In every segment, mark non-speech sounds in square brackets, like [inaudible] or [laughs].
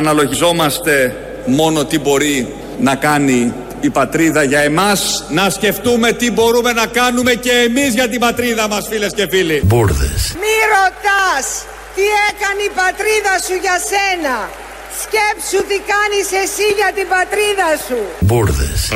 αναλογιζόμαστε μόνο τι μπορεί να κάνει η πατρίδα για εμάς. Να σκεφτούμε τι μπορούμε να κάνουμε και εμείς για την πατρίδα μας φίλες και φίλοι. Μπούρδες Μη ρωτάς τι έκανε η πατρίδα σου για σένα. Σκέψου τι κάνεις εσύ για την πατρίδα σου. Μπούρδες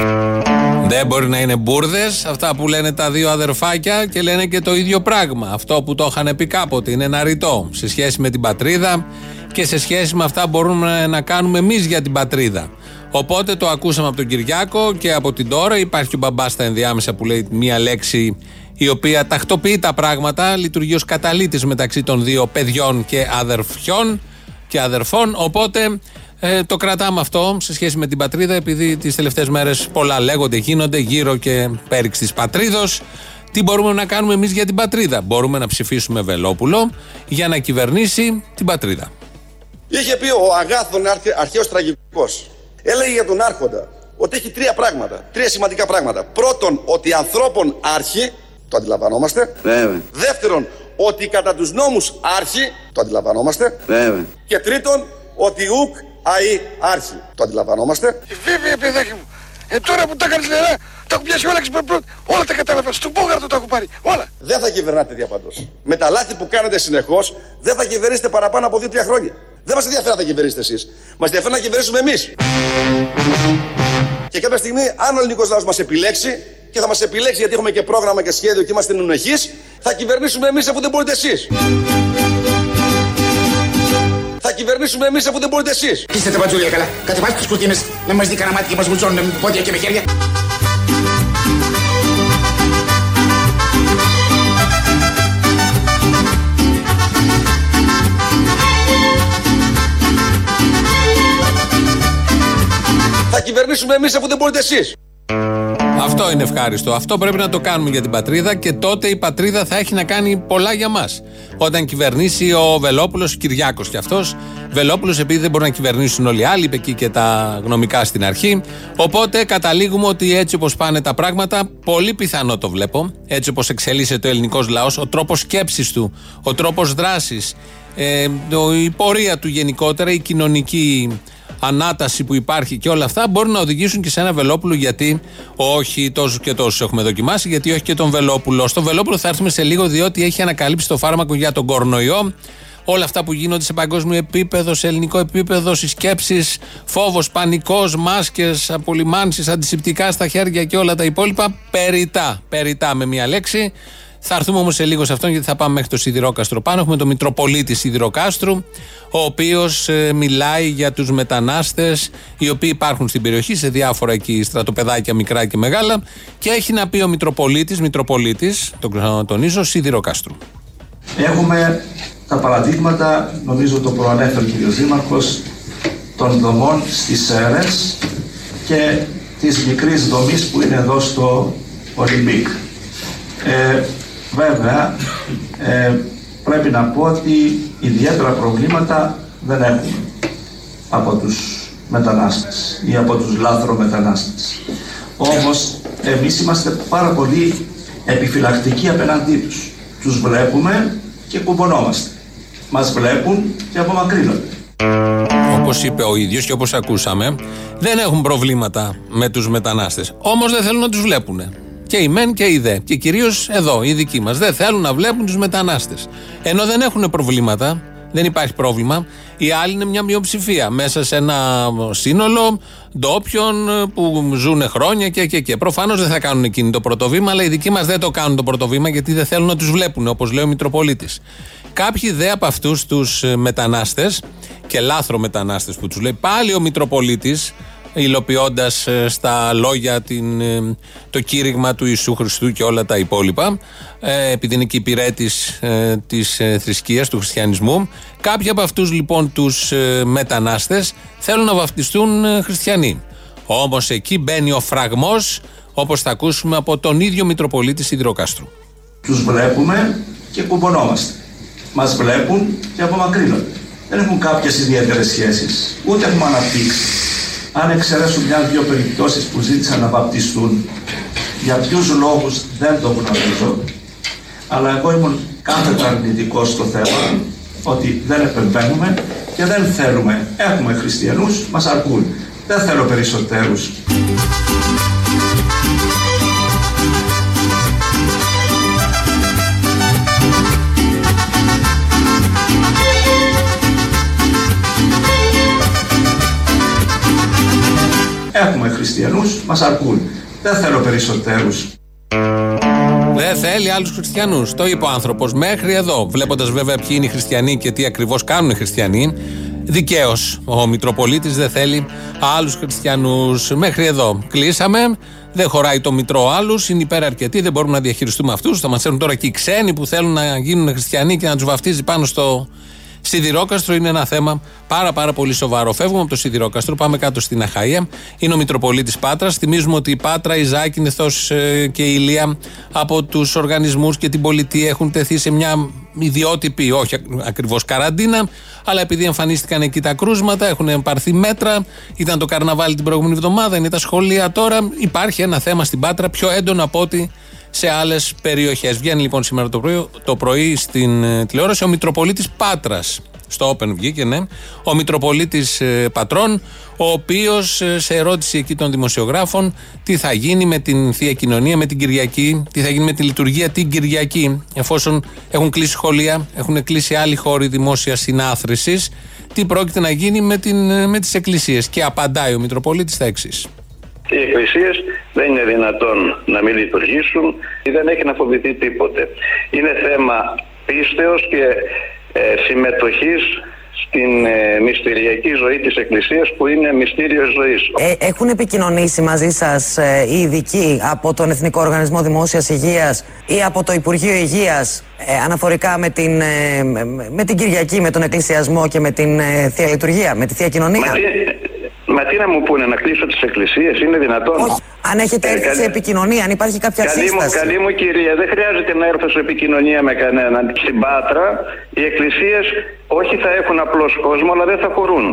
Δεν μπορεί να είναι μπουρδες αυτά που λένε τα δύο αδερφάκια και λένε και το ίδιο πράγμα. Αυτό που το είχαν πει κάποτε είναι ένα ρητό σε σχέση με την πατρίδα και σε σχέση με αυτά που μπορούμε να κάνουμε εμείς για την πατρίδα. Οπότε το ακούσαμε από τον Κυριάκο και από την τώρα. Υπάρχει ο μπαμπάς στα ενδιάμεσα που λέει μία λέξη η οποία τακτοποιεί τα πράγματα, λειτουργεί ως καταλήτης μεταξύ των δύο παιδιών και αδερφιών και αδερφών. Οπότε ε, το κρατάμε αυτό σε σχέση με την πατρίδα, επειδή τις τελευταίες μέρες πολλά λέγονται, γίνονται γύρω και πέριξ της πατρίδος. Τι μπορούμε να κάνουμε εμείς για την πατρίδα; Μπορούμε να ψηφίσουμε Βελόπουλο για να κυβερνήσει την πατρίδα. Είχε πει ο Αγάθων αρχαίος τραγικός. Έλεγε για τον Άρχοντα ότι έχει τρία πράγματα. Τρία σημαντικά πράγματα. Πρώτον, ότι ανθρώπων άρχη, το αντιλαμβανόμαστε. Βέβαια. Δεύτερον, ότι κατά τους νόμους άρχη, το αντιλαμβανόμαστε. Βέβαια. Και τρίτον, ότι ουκ αη άρχη, το αντιλαμβανόμαστε. Ε, Βέβαια, παιδάκι μου. Ε, τώρα που τα κάνεις νερά, τα έχω πιάσει όλα και όλα τα κατάλαβα. Στον πόγαρτο τα έχω πάρει. Όλα. Δεν θα κυβερνάτε διαπαντός. Με τα λάθη που κάνετε συνεχώς, δεν θα κυβερνήσετε παραπάνω από 2-3 χρόνια. Δεν μας ενδιαφέρει να τα κυβερνήσετε εσείς. Μας ενδιαφέρει να κυβερνήσουμε εμείς. Και κάποια στιγμή, αν ο ελληνικός λαός μας επιλέξει, και θα μας επιλέξει γιατί έχουμε και πρόγραμμα και σχέδιο και είμαστε νουνεχείς, θα κυβερνήσουμε εμείς αφού δεν μπορείτε εσείς. Θα κυβερνήσουμε εμείς αφού δεν μπορείτε εσείς. Είστε τα πατζούλια καλά. Κατεβάστε τις κουρτίνες να μας δει κανένα μάτι και μας βουτσώνουν με πόδια και με χέρια. Κυβερνήσουμε εμείς αφού δεν μπορείτε εσείς. Αυτό είναι ευχάριστο. Αυτό πρέπει να το κάνουμε για την πατρίδα και τότε η πατρίδα θα έχει να κάνει πολλά για μας. Όταν κυβερνήσει ο Βελόπουλος, Κυριάκος κι αυτός. Βελόπουλος, επειδή δεν μπορεί να κυβερνήσουν όλοι οι άλλοι, είπε εκεί και τα γνωμικά στην αρχή. Οπότε καταλήγουμε ότι έτσι όπως πάνε τα πράγματα, πολύ πιθανό το βλέπω, έτσι όπως εξελίσσεται ο ελληνικός λαός, ο τρόπος σκέψης του, ο τρόπος δράσης, ε, η πορεία του γενικότερα, η κοινωνική ανάταση που υπάρχει και όλα αυτά μπορούν να οδηγήσουν και σε ένα Βελόπουλο γιατί όχι τόσους και τόσους έχουμε δοκιμάσει, γιατί όχι και τον Βελόπουλο. Στο Βελόπουλο θα έρθουμε σε λίγο διότι έχει ανακαλύψει το φάρμακο για τον κορονοϊό. Όλα αυτά που γίνονται σε παγκόσμιο επίπεδο, σε ελληνικό επίπεδο, συσκέψεις, φόβος, πανικός, μάσκες, απολυμάνσεις, αντισηπτικά στα χέρια και όλα τα υπόλοιπα. Περιτά. Περιτά με μία λέξη. Θα έρθουμε όμως σε λίγο σε αυτόν γιατί θα πάμε μέχρι το Σιδηρόκαστρο πάνω. Έχουμε τον Μητροπολίτη Σιδηροκάστρου, ο οποίος ε, μιλάει για τους μετανάστες οι οποίοι υπάρχουν στην περιοχή, σε διάφορα εκεί στρατοπεδάκια μικρά και μεγάλα. Και έχει να πει ο Μητροπολίτης, Μητροπολίτης, τον ξανατονίζω, Σιδηροκάστρου. Έχουμε τα παραδείγματα, νομίζω το προανέφερε ο κ. Δήμαρχος, των δομών στις ΣΕΡΕΣ και της μικρής δομής που είναι εδώ στο Ολυμπίκ. Ε, βέβαια, ε, πρέπει να πω ότι ιδιαίτερα προβλήματα δεν έχουμε από τους μετανάστες ή από τους λάθρο μετανάστες. Όμως, εμείς είμαστε πάρα πολύ επιφυλακτικοί απέναντί τους. Τους βλέπουμε και κουμπωνόμαστε. Μας βλέπουν και απομακρύνονται. Όπως είπε ο ίδιος και όπως ακούσαμε, δεν έχουν προβλήματα με τους μετανάστες. Όμως δεν θέλουν να τους βλέπουν. Και οι μεν και οι δε. Και κυρίως εδώ, οι δικοί μας. Δεν θέλουν να βλέπουν τους μετανάστες. Ενώ δεν έχουν προβλήματα, δεν υπάρχει πρόβλημα. Οι άλλοι είναι μια μειοψηφία μέσα σε ένα σύνολο ντόπιων που ζουν χρόνια και και και. Προφανώς δεν θα κάνουν εκείνη το πρώτο βήμα, αλλά οι δικοί μας δεν το κάνουν το πρώτο βήμα γιατί δεν θέλουν να τους βλέπουν, όπως λέει ο Μητροπολίτης. Κάποιοι δε από αυτούς τους μετανάστες και λάθρο μετανάστες που τους λέει πάλι ο Μητροπολίτης, υλοποιώντας στα λόγια την, ε, το κήρυγμα του Ιησού Χριστού και όλα τα υπόλοιπα, ε, επειδή είναι και υπηρέτης ε, της θρησκείας, του χριστιανισμού. Κάποιοι από αυτούς λοιπόν τους μετανάστες θέλουν να βαφτιστούν χριστιανοί. Όμως εκεί μπαίνει ο φραγμός, όπως θα ακούσουμε από τον ίδιο Μητροπολίτη Σιδηροκάστρου. Τους βλέπουμε και κουμπονόμαστε. Μας βλέπουν και απομακρύνονται. Δεν έχουν κάποιες ιδιαίτερες σχέσεις, ούτε έχουμε αναπτύξει. Αν εξαιρέσουν μια-δυο περιπτώσεις που ζήτησαν να βαπτιστούν, για ποιους λόγους δεν το γνωρίζω, αλλά εγώ ήμουν κάθετα αρνητικός στο θέμα ότι δεν επεμβαίνουμε και δεν θέλουμε. Έχουμε χριστιανούς, μας αρκούν. Δεν θέλω περισσότερους. Έχουμε χριστιανούς, μας αρκούν. Δεν θέλω περισσότερους. Δεν θέλει άλλους χριστιανούς. Το είπε ο άνθρωπος. Μέχρι εδώ. Βλέποντας βέβαια ποιοι είναι οι χριστιανοί και τι ακριβώς κάνουν οι χριστιανοί. Δικαίως. Ο Μητροπολίτης δεν θέλει άλλους χριστιανούς. Μέχρι εδώ. Κλείσαμε. Δεν χωράει το Μητρό άλλους. Είναι υπεραρκετοί. Δεν μπορούμε να διαχειριστούμε αυτούς. Θα μας έρθουν τώρα και οι ξένοι που θέλουν να γίνουν χριστιανοί και να τους βαφτίζει πάνω στο Σιδηρόκαστρο είναι ένα θέμα πάρα πάρα πολύ σοβαρό. Φεύγουμε από το Σιδηρόκαστρο, πάμε κάτω στην Αχαία. Είναι ο Μητροπολίτης Πάτρας. Θυμίζουμε ότι η Πάτρα, η Ζάκη, Νεθό ε, και η Ηλία από τους οργανισμούς και την πολιτεία έχουν τεθεί σε μια ιδιότυπη, όχι ακριβώς καραντίνα, αλλά επειδή εμφανίστηκαν εκεί τα κρούσματα, έχουν πάρθει μέτρα. Ήταν το καρναβάλι την προηγούμενη εβδομάδα, είναι τα σχολεία τώρα. Υπάρχει ένα θέμα στην Πάτρα πιο έντονο από ό,τι σε άλλες περιοχές. Βγαίνει λοιπόν σήμερα το πρωί, το πρωί στην ε, τηλεόραση ο Μητροπολίτης Πάτρας. Στο Open βγήκε, ναι. Ο Μητροπολίτης ε, Πατρών, ο οποίος ε, σε ερώτηση εκεί των δημοσιογράφων, τι θα γίνει με την θεία κοινωνία, με την Κυριακή, τι θα γίνει με τη λειτουργία την Κυριακή, εφόσον έχουν κλείσει σχολεία, έχουν κλείσει άλλοι χώροι δημόσιας συνάθρησης, τι πρόκειται να γίνει με, την, με τις εκκλησίες. Και απαντάει ο Μητροπολίτης τα εξής. Οι εκκλησίες δεν είναι δυνατόν να μην λειτουργήσουν ή δεν έχει να φοβηθεί τίποτε. Είναι θέμα πίστεως και ε, συμμετοχής στην ε, μυστηριακή ζωή της Εκκλησίας που είναι μυστήριος ζωής. Ε, έχουν επικοινωνήσει μαζί σας ε, οι ειδικοί από τον Εθνικό Οργανισμό Δημόσιας Υγείας ή από το Υπουργείο Υγείας ε, αναφορικά με την, με την Κυριακή, με τον Εκκλησιασμό και με την Θεία Λειτουργία, με τη Θεία Κοινωνία; Μα τι να μου πούνε, να κλείσω τις εκκλησίες, είναι δυνατόν. Όχι. Αν έχετε έρθει σε επικοινωνία, αν υπάρχει κάποια καλή σύσταση. Μου, καλή μου κυρία, δεν χρειάζεται να έρθω σε επικοινωνία με κανέναν. Στην Πάτρα οι εκκλησίες όχι θα έχουν απλώ κόσμο, αλλά δεν θα χωρούν.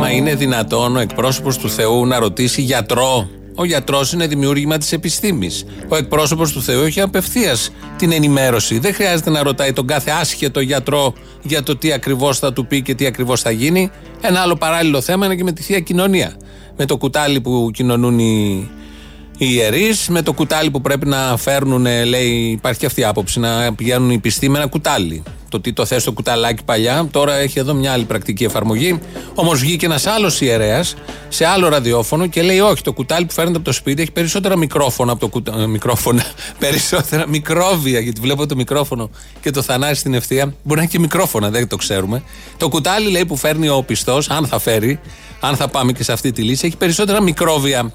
Μα είναι δυνατόν ο εκπρόσωπος του Θεού να ρωτήσει γιατρό; Ο γιατρός είναι δημιούργημα της επιστήμης. Ο εκπρόσωπος του Θεού έχει απευθείας την ενημέρωση. Δεν χρειάζεται να ρωτάει τον κάθε άσχετο γιατρό για το τι ακριβώς θα του πει και τι ακριβώς θα γίνει. Ένα άλλο παράλληλο θέμα είναι και με τη θεία κοινωνία. Με το κουτάλι που κοινωνούν οι, οι ιερείς, με το κουτάλι που πρέπει να φέρνουν, λέει, υπάρχει και αυτή η άποψη, να πηγαίνουν οι πιστοί με ένα κουτάλι το τι το θες στο κουταλάκι παλιά. Τώρα έχει εδώ μια άλλη πρακτική εφαρμογή. Όμως βγήκε ένας άλλος ιερέας σε άλλο ραδιόφωνο και λέει: Όχι, το κουτάλι που φέρνετε από το σπίτι έχει περισσότερα μικρόφωνα από το κουτάλι. Ε, μικρόφωνα, [laughs] περισσότερα μικρόβια. Γιατί βλέπω το μικρόφωνο και το θανάρι στην ευθεία. Μπορεί να έχει και μικρόφωνα, δεν το ξέρουμε. Το κουτάλι λέει που φέρνει ο πιστός, αν θα φέρει, αν θα πάμε και σε αυτή τη λύση, έχει περισσότερα μικρόβια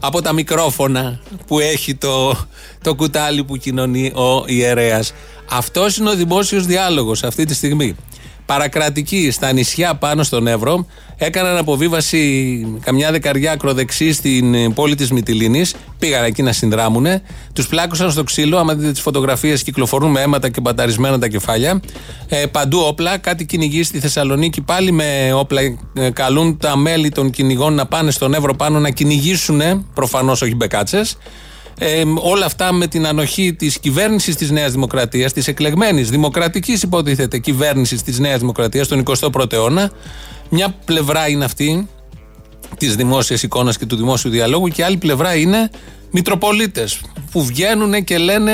από τα μικρόφωνα που έχει το, το κουτάλι που κοινωνεί ο ιερέας. Αυτός είναι ο δημόσιος διάλογος αυτή τη στιγμή. Παρακρατικοί στα νησιά πάνω στον Εύρο έκαναν αποβίβαση καμιά δεκαριά ακροδεξί στην πόλη της Μυτιλίνης. Πήγαν εκεί να συνδράμουν. Τους πλάκωσαν στο ξύλο. Άμα δείτε τις φωτογραφίες, κυκλοφορούν με αίματα και μπαταρισμένα τα κεφάλια. Ε, παντού όπλα. Κάτι κυνηγοί στη Θεσσαλονίκη πάλι με όπλα. Ε, καλούν τα μέλη των κυνηγών να πάνε στον Εύρο πάνω να κυνηγήσουν. Προφανώς όχι μπεκάτσε όλα αυτά με την ανοχή της κυβέρνησης της Νέας Δημοκρατίας, της εκλεγμένης δημοκρατικής υποτίθεται κυβέρνησης της Νέας Δημοκρατίας τον 21ο αιώνα. Μια πλευρά είναι αυτή της δημόσιας εικόνας και του δημόσιου διαλόγου και άλλη πλευρά είναι Μητροπολίτες που βγαίνουν και λένε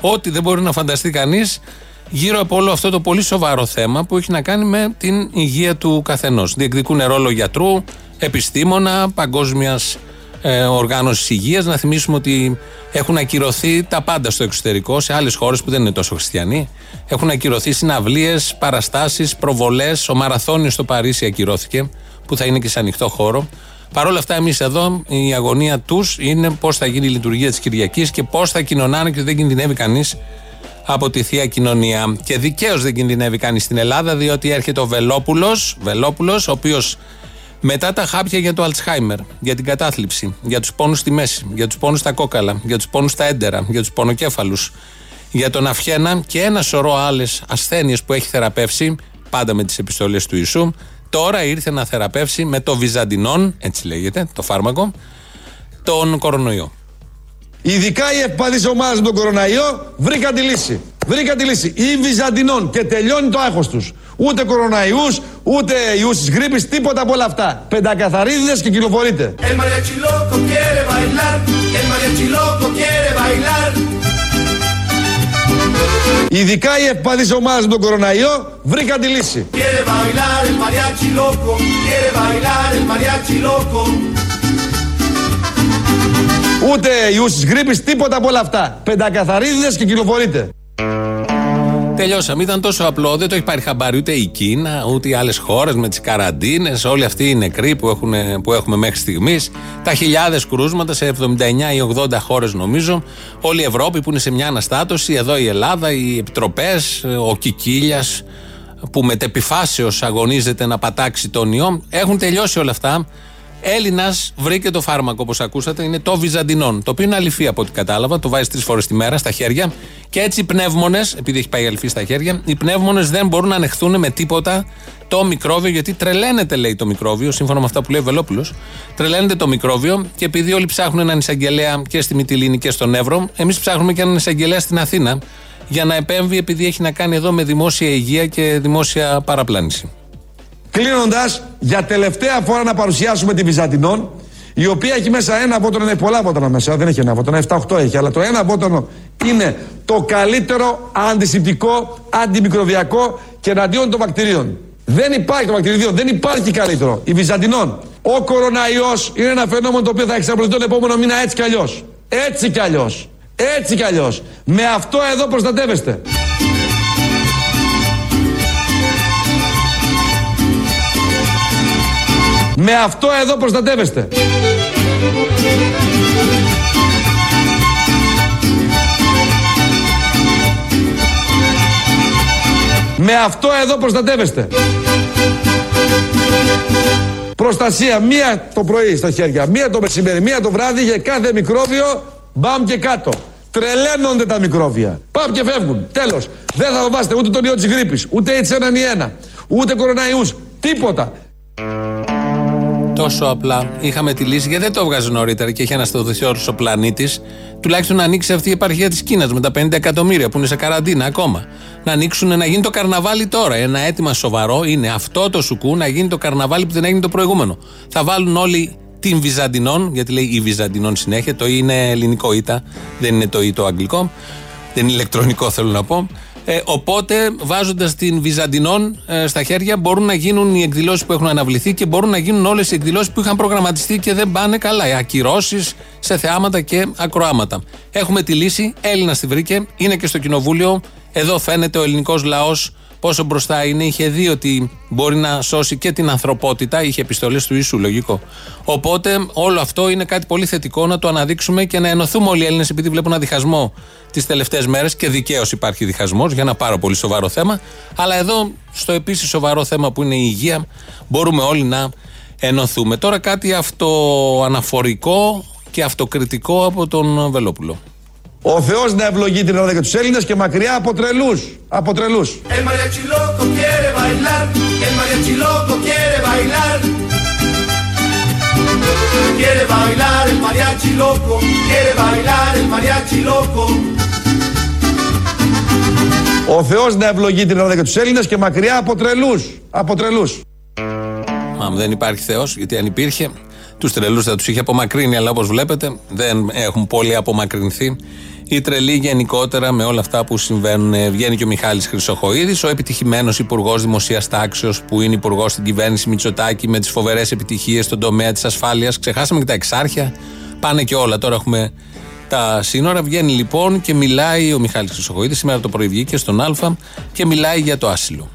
ό,τι δεν μπορεί να φανταστεί κανείς γύρω από όλο αυτό το πολύ σοβαρό θέμα που έχει να κάνει με την υγεία του καθενός. Διεκδικούν ρόλο γιατρού, επιστήμονα, παγκόσμιας ε, οργάνωσης υγείας. Να θυμίσουμε ότι έχουν ακυρωθεί τα πάντα στο εξωτερικό, σε άλλες χώρες που δεν είναι τόσο χριστιανοί. Έχουν ακυρωθεί συναυλίες, παραστάσεις, προβολές. Ο Μαραθώνιος στο Παρίσι ακυρώθηκε, που θα είναι και σε ανοιχτό χώρο. Παρ' όλα αυτά, εμείς εδώ η αγωνία τους είναι πώς θα γίνει η λειτουργία της Κυριακής και πώς θα κοινωνάνε και δεν κινδυνεύει κανείς από τη θεία κοινωνία. Και δικαίως δεν κινδυνεύει κανείς στην Ελλάδα, διότι έρχεται ο Βελόπουλος, Βελόπουλος, ο οποίος μετά τα χάπια για το Αλτσχάιμερ, για την κατάθλιψη, για τους πόνους στη μέση, για τους πόνους στα κόκαλα, για τους πόνους στα έντερα, για τους πονοκέφαλους, για τον Αφιένα και ένα σωρό άλλες ασθένειες που έχει θεραπεύσει, πάντα με τις επιστολές του Ιησού. Τώρα ήρθε να θεραπεύσει με το Βυζαντινόν, έτσι λέγεται, το φάρμακο, τον κορονοϊό. Ειδικά οι ευπαθείς ομάδες με τον κορονοϊό βρήκαν τη λύση. Βρήκαν τη λύση. Ή Βυζαντινών και τελειώνει το άγχος τους. Ούτε κοροναϊούς, ούτε ιούς της γρήπης, τίποτα από όλα αυτά. Πεντακαθαρίδε και κυκλοφορείτε. Ειδικά οι ευπαθείς ομάδες με τον κοροναϊό βρήκαν τη λύση. Ούτε ιούς της γρήπης, τίποτα από όλα αυτά. Πεντακαθαρίδες και κυκλοφορείτε. Τελειώσαμε. Ήταν τόσο απλό. Δεν το έχει πάρει χαμπάρι ούτε η Κίνα, ούτε οι άλλες χώρες με τις καραντίνες. Όλοι αυτοί οι νεκροί που, έχουν, που έχουμε μέχρι στιγμής. Τα χιλιάδες κρούσματα σε 79 ή 80 χώρες νομίζω. Όλη η Ευρώπη που είναι σε μια αναστάτωση. Εδώ η Ελλάδα, οι επιτροπές, ο Κικίλιας που μετεπιφάσεως αγωνίζεται να πατάξει τον ιό. Έχουν τελειώσει όλα αυτά. Έλληνας βρήκε το φάρμακο, όπως ακούσατε, είναι το Βυζαντινόν. Το οποίο είναι αληφή από ό,τι κατάλαβα. Το βάζεις τρεις φορές τη μέρα στα χέρια. Και έτσι οι πνεύμονες, επειδή έχει πάει αληφή στα χέρια, οι πνεύμονες δεν μπορούν να ανεχθούν με τίποτα το μικρόβιο, γιατί τρελαίνεται, λέει το μικρόβιο, σύμφωνα με αυτά που λέει ο Βελόπουλος. Τρελαίνεται το μικρόβιο και επειδή όλοι ψάχνουν έναν εισαγγελέα και στη Μυτιλίνη και στον Εύρο, εμείς ψάχνουμε και έναν εισαγγελέα στην Αθήνα για να επέμβει, επειδή έχει να κάνει εδώ με δημόσια υγεία και δημόσια παραπλάνηση. Κλείνοντας, για τελευταία φορά να παρουσιάσουμε τη Βυζαντινόν, η οποία έχει μέσα ένα βότανο, έχει πολλά βότανα μέσα, δεν έχει ένα βότανο, 7-8 έχει, αλλά το ένα βότανο είναι το καλύτερο αντισηπτικό, αντιμικροβιακό και εναντίον των βακτηρίων. Δεν υπάρχει το βακτηριδίο, δεν υπάρχει καλύτερο. Η Βυζαντινόν. Ο κοροναϊός είναι ένα φαινόμενο το οποίο θα εξαπλωθεί τον επόμενο μήνα έτσι κι αλλιώς. Έτσι κι αλλιώς. Έτσι κι αλλιώς. Με αυτό εδώ προστατεύεστε. Με αυτό εδώ προστατεύεστε. Με αυτό εδώ προστατεύεστε. Προστασία μία το πρωί στα χέρια, μία το μεσημέρι, μία το βράδυ για κάθε μικρόβιο, μπαμ και κάτω. Τρελαίνονται τα μικρόβια. Πάμε και φεύγουν. Τέλος. Δεν θα φοβάστε ούτε τον ιό της γρήπης, ούτε H1N1, ούτε κοροναϊούς, τίποτα. Τόσο απλά. Είχαμε τη λύση γιατί δεν το έβγαζε νωρίτερα και είχε αναστατωθεί όλος ο πλανήτης. Τουλάχιστον να ανοίξει αυτή η επαρχία της Κίνας με τα 50 εκατομμύρια που είναι σε καραντίνα ακόμα. Να ανοίξουν, να γίνει το καρναβάλι τώρα. Ένα αίτημα σοβαρό είναι αυτό το σουκού να γίνει το καρναβάλι που δεν έγινε το προηγούμενο. Θα βάλουν όλοι την Βυζαντινών, γιατί λέει η Βυζαντινών συνέχεια. Το είναι ελληνικό ήττα, δεν είναι το ή το αγγλικό. Δεν είναι ηλεκτρονικό θέλω να πω. Ε, οπότε, βάζοντας την Βυζαντινών ε, στα χέρια, μπορούν να γίνουν οι εκδηλώσεις που έχουν αναβληθεί και μπορούν να γίνουν όλες οι εκδηλώσεις που είχαν προγραμματιστεί και δεν πάνε καλά. Οι ακυρώσεις σε θεάματα και ακροάματα. Έχουμε τη λύση. Έλληνα τη βρήκε. Είναι και στο κοινοβούλιο. Εδώ φαίνεται ο ελληνικός λαός πόσο μπροστά είναι. Είχε δει ότι μπορεί να σώσει και την ανθρωπότητα. Είχε επιστολές του ίσου, λογικό. Οπότε όλο αυτό είναι κάτι πολύ θετικό να το αναδείξουμε και να ενωθούμε όλοι οι Έλληνες επειδή βλέπουν ένα διχασμό τις τελευταίες μέρες και δικαίως υπάρχει διχασμός για ένα πάρα πολύ σοβαρό θέμα. Αλλά εδώ, στο επίσης σοβαρό θέμα που είναι η υγεία, μπορούμε όλοι να ενωθούμε. Τώρα κάτι αυτοαναφορικό και αυτοκριτικό από τον Βελόπουλο. Ο Θεός να ευλογεί την Ελλάδα και τους Έλληνες και μακριά από τρελούς. Από τρελούς. Ο Θεός να ευλογεί την Ελλάδα και τους Έλληνες και μακριά από τρελούς. Από τρελούς. Μα δεν υπάρχει Θεός, γιατί αν υπήρχε, τους τρελούς θα τους είχε απομακρύνει, αλλά όπως βλέπετε δεν έχουν πολύ απομακρυνθεί οι τρελοί γενικότερα με όλα αυτά που συμβαίνουν. Βγαίνει και ο Μιχάλης Χρυσοχοίδης, ο επιτυχημένος υπουργός δημοσίας τάξεως που είναι υπουργός στην κυβέρνηση Μητσοτάκη με τις φοβερές επιτυχίες στον τομέα της ασφάλειας. Ξεχάσαμε και τα εξάρχεια. Πάνε και όλα. Τώρα έχουμε τα σύνορα. Βγαίνει λοιπόν και μιλάει ο Μιχάλης Χρυσοχοίδης. Σήμερα το πρωί βγήκε στον Α και μιλάει για το άσυλο.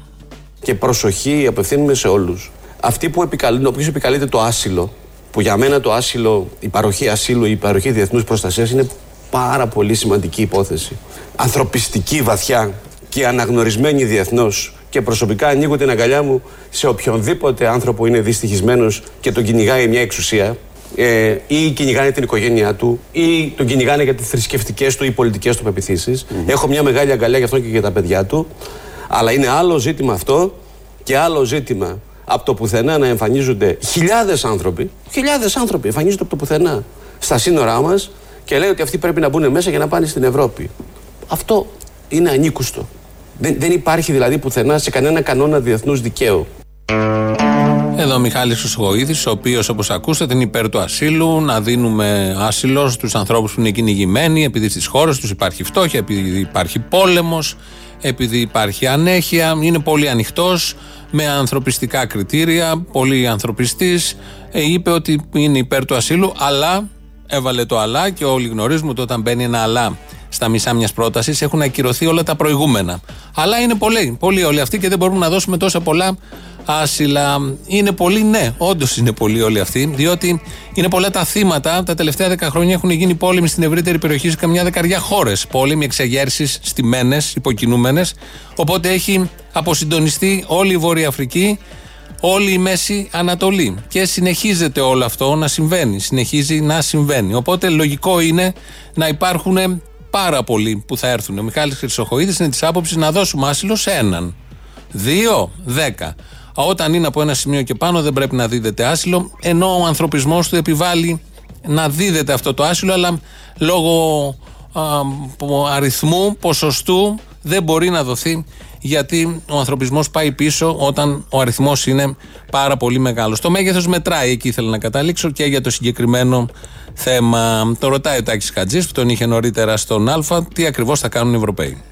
Και προσοχή απευθύνουμε σε όλους. Αυτοί που επικαλούν, όποιος επικαλείται το άσυλο, που για μένα το άσυλο, η παροχή ασύλου, η παροχή διεθνούς προστασίας είναι πάρα πολύ σημαντική υπόθεση. Ανθρωπιστική βαθιά και αναγνωρισμένη διεθνώς. Και προσωπικά ανοίγω την αγκαλιά μου σε οποιονδήποτε άνθρωπο είναι δυστυχισμένος και τον κυνηγάει μια εξουσία, ε, ή κυνηγάνε την οικογένειά του, ή τον κυνηγάνε για τις θρησκευτικές του ή πολιτικές του πεπιθήσεις. Έχω μια μεγάλη αγκαλιά για αυτό και για τα παιδιά του. Αλλά είναι άλλο ζήτημα αυτό και άλλο ζήτημα από το πουθενά να εμφανίζονται χιλιάδες άνθρωποι. Χιλιάδες άνθρωποι εμφανίζονται από το πουθενά στα σύνορά μας και λέει ότι αυτοί πρέπει να μπουν μέσα για να πάνε στην Ευρώπη. Αυτό είναι ανήκουστο. Δεν, δεν υπάρχει δηλαδή πουθενά σε κανένα κανόνα διεθνούς δικαίου. Εδώ ο Μιχάλης Χρυσοχοίδης, ο οποίος όπως ακούσατε είναι υπέρ του ασύλου, να δίνουμε άσυλο στους ανθρώπους που είναι κυνηγημένοι, επειδή στις χώρες τους υπάρχει φτώχεια, επειδή υπάρχει πόλεμος, επειδή υπάρχει ανέχεια, είναι πολύ ανοιχτός, με ανθρωπιστικά κριτήρια, πολύ ανθρωπιστής, ε, είπε ότι είναι υπέρ του ασύλου, αλλά έβαλε το αλλά και όλοι γνωρίζουμε ότι όταν μπαίνει ένα αλλά στα μισά μιας πρότασης έχουν ακυρωθεί όλα τα προηγούμενα. Αλλά είναι πολλοί, πολλοί όλοι αυτοί και δεν μπορούμε να δώσουμε τόσα πολλά άσυλα. Είναι πολλοί, ναι, όντως είναι πολλοί όλοι αυτοί, διότι είναι πολλά τα θύματα. Τα τελευταία δέκα χρόνια έχουν γίνει πόλεμοι στην ευρύτερη περιοχή σε καμιά δεκαριά χώρες. Πόλεμοι, εξεγέρσεις, στημένε, υποκινούμενες. Οπότε έχει αποσυντονιστεί όλη η Βόρεια Αφρική, όλη η Μέση Ανατολή. Και συνεχίζεται όλο αυτό να συμβαίνει. Συνεχίζει να συμβαίνει. Οπότε λογικό είναι να υπάρχουν πάρα πολλοί που θα έρθουν. Ο Μιχάλης Χρυσοχοίδης είναι της άποψης να δώσουμε άσυλο σε έναν. Δύο, δέκα. Όταν είναι από ένα σημείο και πάνω δεν πρέπει να δίδεται άσυλο, ενώ ο ανθρωπισμός του επιβάλλει να δίδεται αυτό το άσυλο, αλλά λόγω α, αριθμού, ποσοστού δεν μπορεί να δοθεί γιατί ο ανθρωπισμός πάει πίσω όταν ο αριθμός είναι πάρα πολύ μεγάλος. Το μέγεθος μετράει, εκεί ήθελα να καταλήξω και για το συγκεκριμένο θέμα. Το ρωτάει ο Τάκης Χατζής που τον είχε νωρίτερα στον Α, τι ακριβώς θα κάνουν οι Ευρωπαίοι.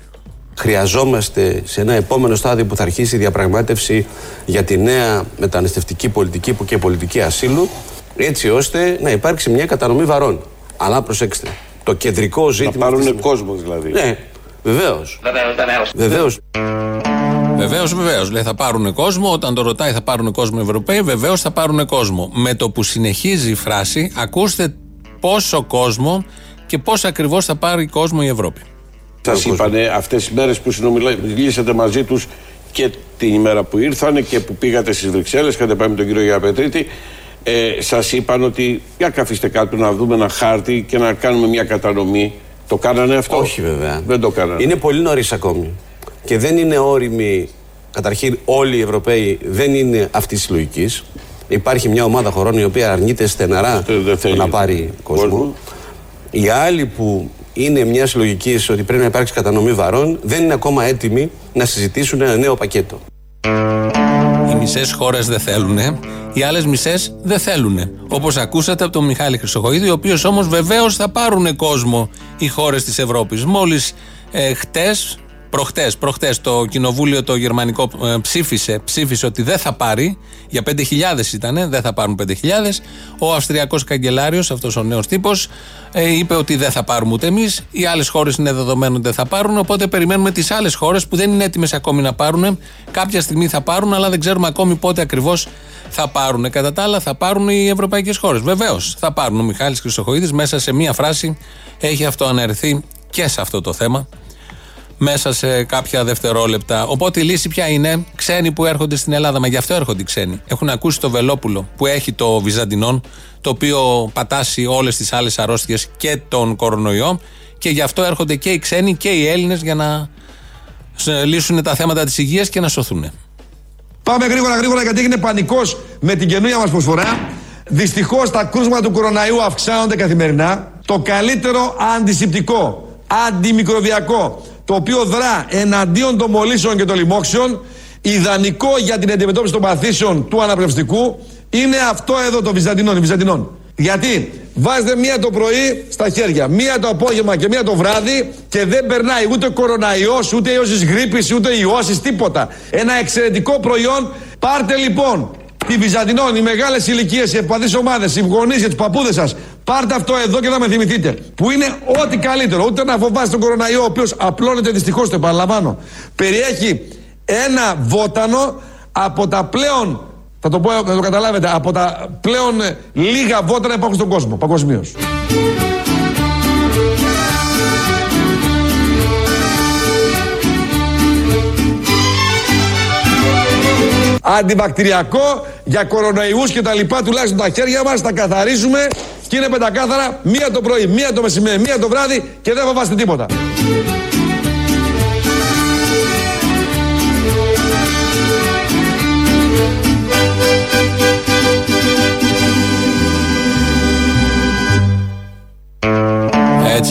Χρειαζόμαστε σε ένα επόμενο στάδιο που θα αρχίσει η διαπραγμάτευση για τη νέα μεταναστευτική πολιτική που και πολιτική ασύλου, έτσι ώστε να υπάρξει μια κατανομή βαρών. Αλλά προσέξτε, το κεντρικό ζήτημα. Να πάρουν κόσμο δηλαδή. Ναι, βεβαίως. Βεβαίως. Βεβαίως, βεβαίως. Λέει θα πάρουν κόσμο. Όταν το ρωτάει θα πάρουν κόσμο οι Ευρωπαίοι, βεβαίως θα πάρουν κόσμο. Με το που συνεχίζει η φράση, ακούστε πόσο κόσμο και πώς ακριβώς θα πάρει κόσμο η Ευρώπη. Σα είπανε αυτές τι μέρες που συνομιλήσατε μαζί τους και την ημέρα που ήρθανε και που πήγατε στις Βρυξέλλες, είχατε πάει με τον κύριο Γιαπετρίτη. Ε, Σας είπαν ότι για καθίστε κάτω να δούμε ένα χάρτη και να κάνουμε μια κατανομή. Το κάνανε αυτό; Όχι βέβαια. Δεν το κάνανε. Είναι πολύ νωρίς ακόμη. Και δεν είναι όριμοι. Καταρχήν, όλοι οι Ευρωπαίοι δεν είναι αυτής της λογικής. Υπάρχει μια ομάδα χωρών η οποία αρνείται στεναρά να πάρει κόσμο. κόσμο. Οι άλλοι που είναι μια λογική ότι πρέπει να υπάρξει κατανομή βαρών, δεν είναι ακόμα έτοιμοι να συζητήσουν ένα νέο πακέτο. Οι μισές χώρες δεν θέλουν, οι άλλες μισές δεν θέλουν. Όπως ακούσατε από τον Μιχάλη Χρυσοχοίδη, ο οποίο όμως βεβαίως θα πάρουν κόσμο οι χώρες της Ευρώπης. Μόλις ε, χτες, Προχτές, προχτές το κοινοβούλιο το γερμανικό ε, ψήφισε, ψήφισε ότι δεν θα πάρει, για 5.000 ήταν, δεν θα πάρουν 5.000. Ο Αυστριακός καγκελάριος, αυτός ο νέος τύπος, ε, είπε ότι δεν θα πάρουμε ούτε εμείς. Οι άλλες χώρες είναι δεδομένο ότι δεν θα πάρουν. Οπότε περιμένουμε τις άλλες χώρες που δεν είναι έτοιμες ακόμη να πάρουν. Κάποια στιγμή θα πάρουν, αλλά δεν ξέρουμε ακόμη πότε ακριβώς θα πάρουν. Κατά τα άλλα, θα πάρουν οι ευρωπαϊκές χώρες. Βεβαίως, θα πάρουν. Ο Μιχάλης Χρυσοχοίδης μέσα σε μία φράση έχει αυτό αναιρεθεί και σε αυτό το θέμα μέσα σε κάποια δευτερόλεπτα. Οπότε η λύση ποια είναι, ξένοι που έρχονται στην Ελλάδα, μα γι' αυτό έρχονται οι ξένοι. Έχουν ακούσει το Βελόπουλο που έχει το Βυζαντινόν, το οποίο πατάσει όλες τις άλλες αρρώστιες και τον κορονοϊό, και γι' αυτό έρχονται και οι ξένοι και οι Έλληνες για να λύσουν τα θέματα της υγείας και να σωθούν. Πάμε γρήγορα, γρήγορα, γιατί έγινε πανικός με την καινούργια μας προσφορά. Δυστυχώς τα κρούσματα του κοροναϊού αυξάνονται καθημερινά. Το καλύτερο αντισηπτικό, αντιμικροβιακό, το οποίο δρά εναντίον των μολύσεων και των λοιμόξεων, ιδανικό για την αντιμετώπιση των παθήσεων του αναπνευστικού, είναι αυτό εδώ το Βυζαντινόν, Βυζαντινών. Γιατί βάζετε μία το πρωί στα χέρια, μία το απόγευμα και μία το βράδυ και δεν περνάει ούτε κοροναϊός, ούτε ιός της γρήπης, ούτε ιώσεις, τίποτα. Ένα εξαιρετικό προϊόν. Πάρτε λοιπόν τη Βυζαντινών, οι μεγάλες ηλικίες, οι ευπαθείς ομάδες, οι γονείς και τους παππούδες σας, πάρτε αυτό εδώ και να με θυμηθείτε. Που είναι ό,τι καλύτερο. Ούτε να φοβάστε τον κοροναϊό, ο οποίος απλώνεται δυστυχώς, το επαναλαμβάνω. Περιέχει ένα βότανο από τα πλέον, θα το πω να το καταλάβετε, από τα πλέον ε, λίγα βότανα υπάρχουν στον κόσμο, παγκοσμίως. Αντιβακτηριακό για κορονοϊούς και τα λοιπά τουλάχιστον τα χέρια μας τα καθαρίζουμε και είναι πεντακάθαρα μία το πρωί, μία το μεσημέρι, μία το βράδυ και δεν φοβάστε τίποτα.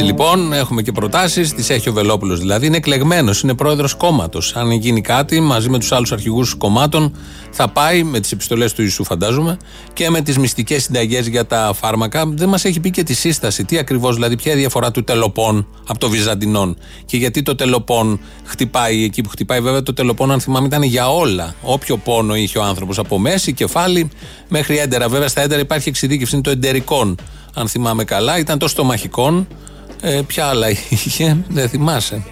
Λοιπόν Λοιπόν, έχουμε και προτάσεις, τις έχει ο Βελόπουλος δηλαδή. Είναι εκλεγμένος, είναι πρόεδρος κόμματος. Αν γίνει κάτι μαζί με τους άλλους αρχηγούς κομμάτων, θα πάει με τις επιστολές του Ιησού, φαντάζομαι, και με τις μυστικές συνταγές για τα φάρμακα. Δεν μας έχει πει και τη σύσταση. Τι ακριβώς, δηλαδή, ποια είναι η διαφορά του τελοπών από το Βυζαντινών. Και γιατί το τελοπών χτυπάει εκεί που χτυπάει. Βέβαια, το τελοπών, αν θυμάμαι, ήταν για όλα. Όποιο πόνο είχε ο άνθρωπος από μέση, κεφάλι, μέχρι έντερα. Βέβαια, στα έντερα υπάρχει εξειδίκευση, είναι το εντερικών. Αν θυμάμαι καλά, ήταν το στομαχικών. Ε, ποια άλλα είχε, δεν θυμάσαι.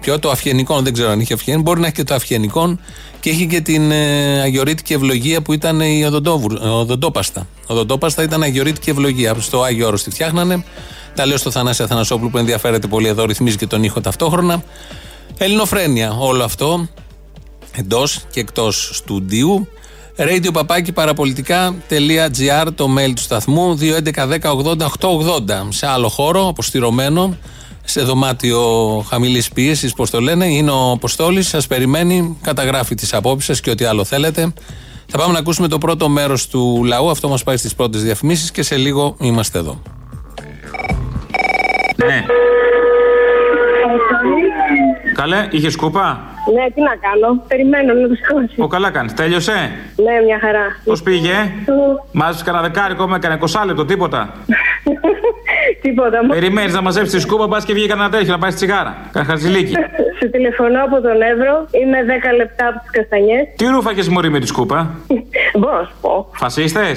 Ποιο το αυγενικό, δεν ξέρω αν είχε αυγενικό. Μπορεί να έχει και το αυγενικό και είχε και την ε, αγιορείτικη ευλογία που ήταν η οδοντόβουρ- οδοντόπαστα. Οδοντόπαστα ήταν αγιορείτικη ευλογία. Στο Άγιο Όρος τη φτιάχνανε. Τα λέω στο Θανάση Αθανασόπουλο που ενδιαφέρεται πολύ εδώ, ρυθμίζει και τον ήχο ταυτόχρονα. Ελληνοφρένεια όλο αυτό εντός και εκτός στούντιου. Radio παπάκι παραπολιτικά.gr το mail του σταθμού 2.11.10.80.880 σε άλλο χώρο αποστηρωμένο σε δωμάτιο χαμηλής πίεσης, πώς το λένε. Είναι ο Αποστόλης, σας περιμένει, καταγράφει τις απόψεις σας και ό,τι άλλο θέλετε. Θα πάμε να ακούσουμε το πρώτο μέρος του λαού. Αυτό μας πάει στις πρώτες διαφημίσεις και σε λίγο είμαστε εδώ. Ναι. Καλέ, είχες σκούπα; Ναι, τι να κάνω. Περιμένω να το σηκώσει. Ο καλά κάνεις. Τέλειωσε; Ναι, μια χαρά. Πώς πήγε; Μάζεψε κανένα δεκάρικο με έκανε 20 λεπτό, τίποτα. [laughs] Τίποτα. Μου... Περιμένεις να μαζέψεις τη σκούπα, πας και βγει κανένα τέτοιο να πάει στη τσιγάρα. Κάνα χαρτζηλίκι. [laughs] Σου τηλεφωνώ από τον Εύρο. Είμαι 10 λεπτά από τις καστανιές. Τι ρούφαγε μωρή με τη σκούπα; Μπορώ να σου πω. Φασίστες;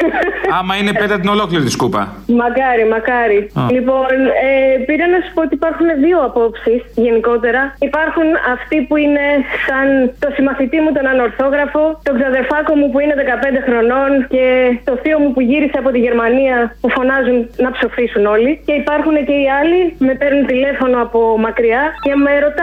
[laughs] Άμα είναι πέτα την ολόκληρη τη σκούπα. Μακάρι, μακάρι. Α. Λοιπόν, ε, πήρα να σου πω ότι υπάρχουν δύο απόψεις γενικότερα. Υπάρχουν αυτοί που είναι σαν το συμμαθητή μου τον ανορθόγραφο, τον ξαδερφάκο μου που είναι 15 χρονών και το θείο μου που γύρισε από τη Γερμανία που φωνάζουν να ψοφήσουν όλοι. Και υπάρχουν και οι άλλοι με παίρνουν τηλέφωνο από μακριά και με ρωτάνε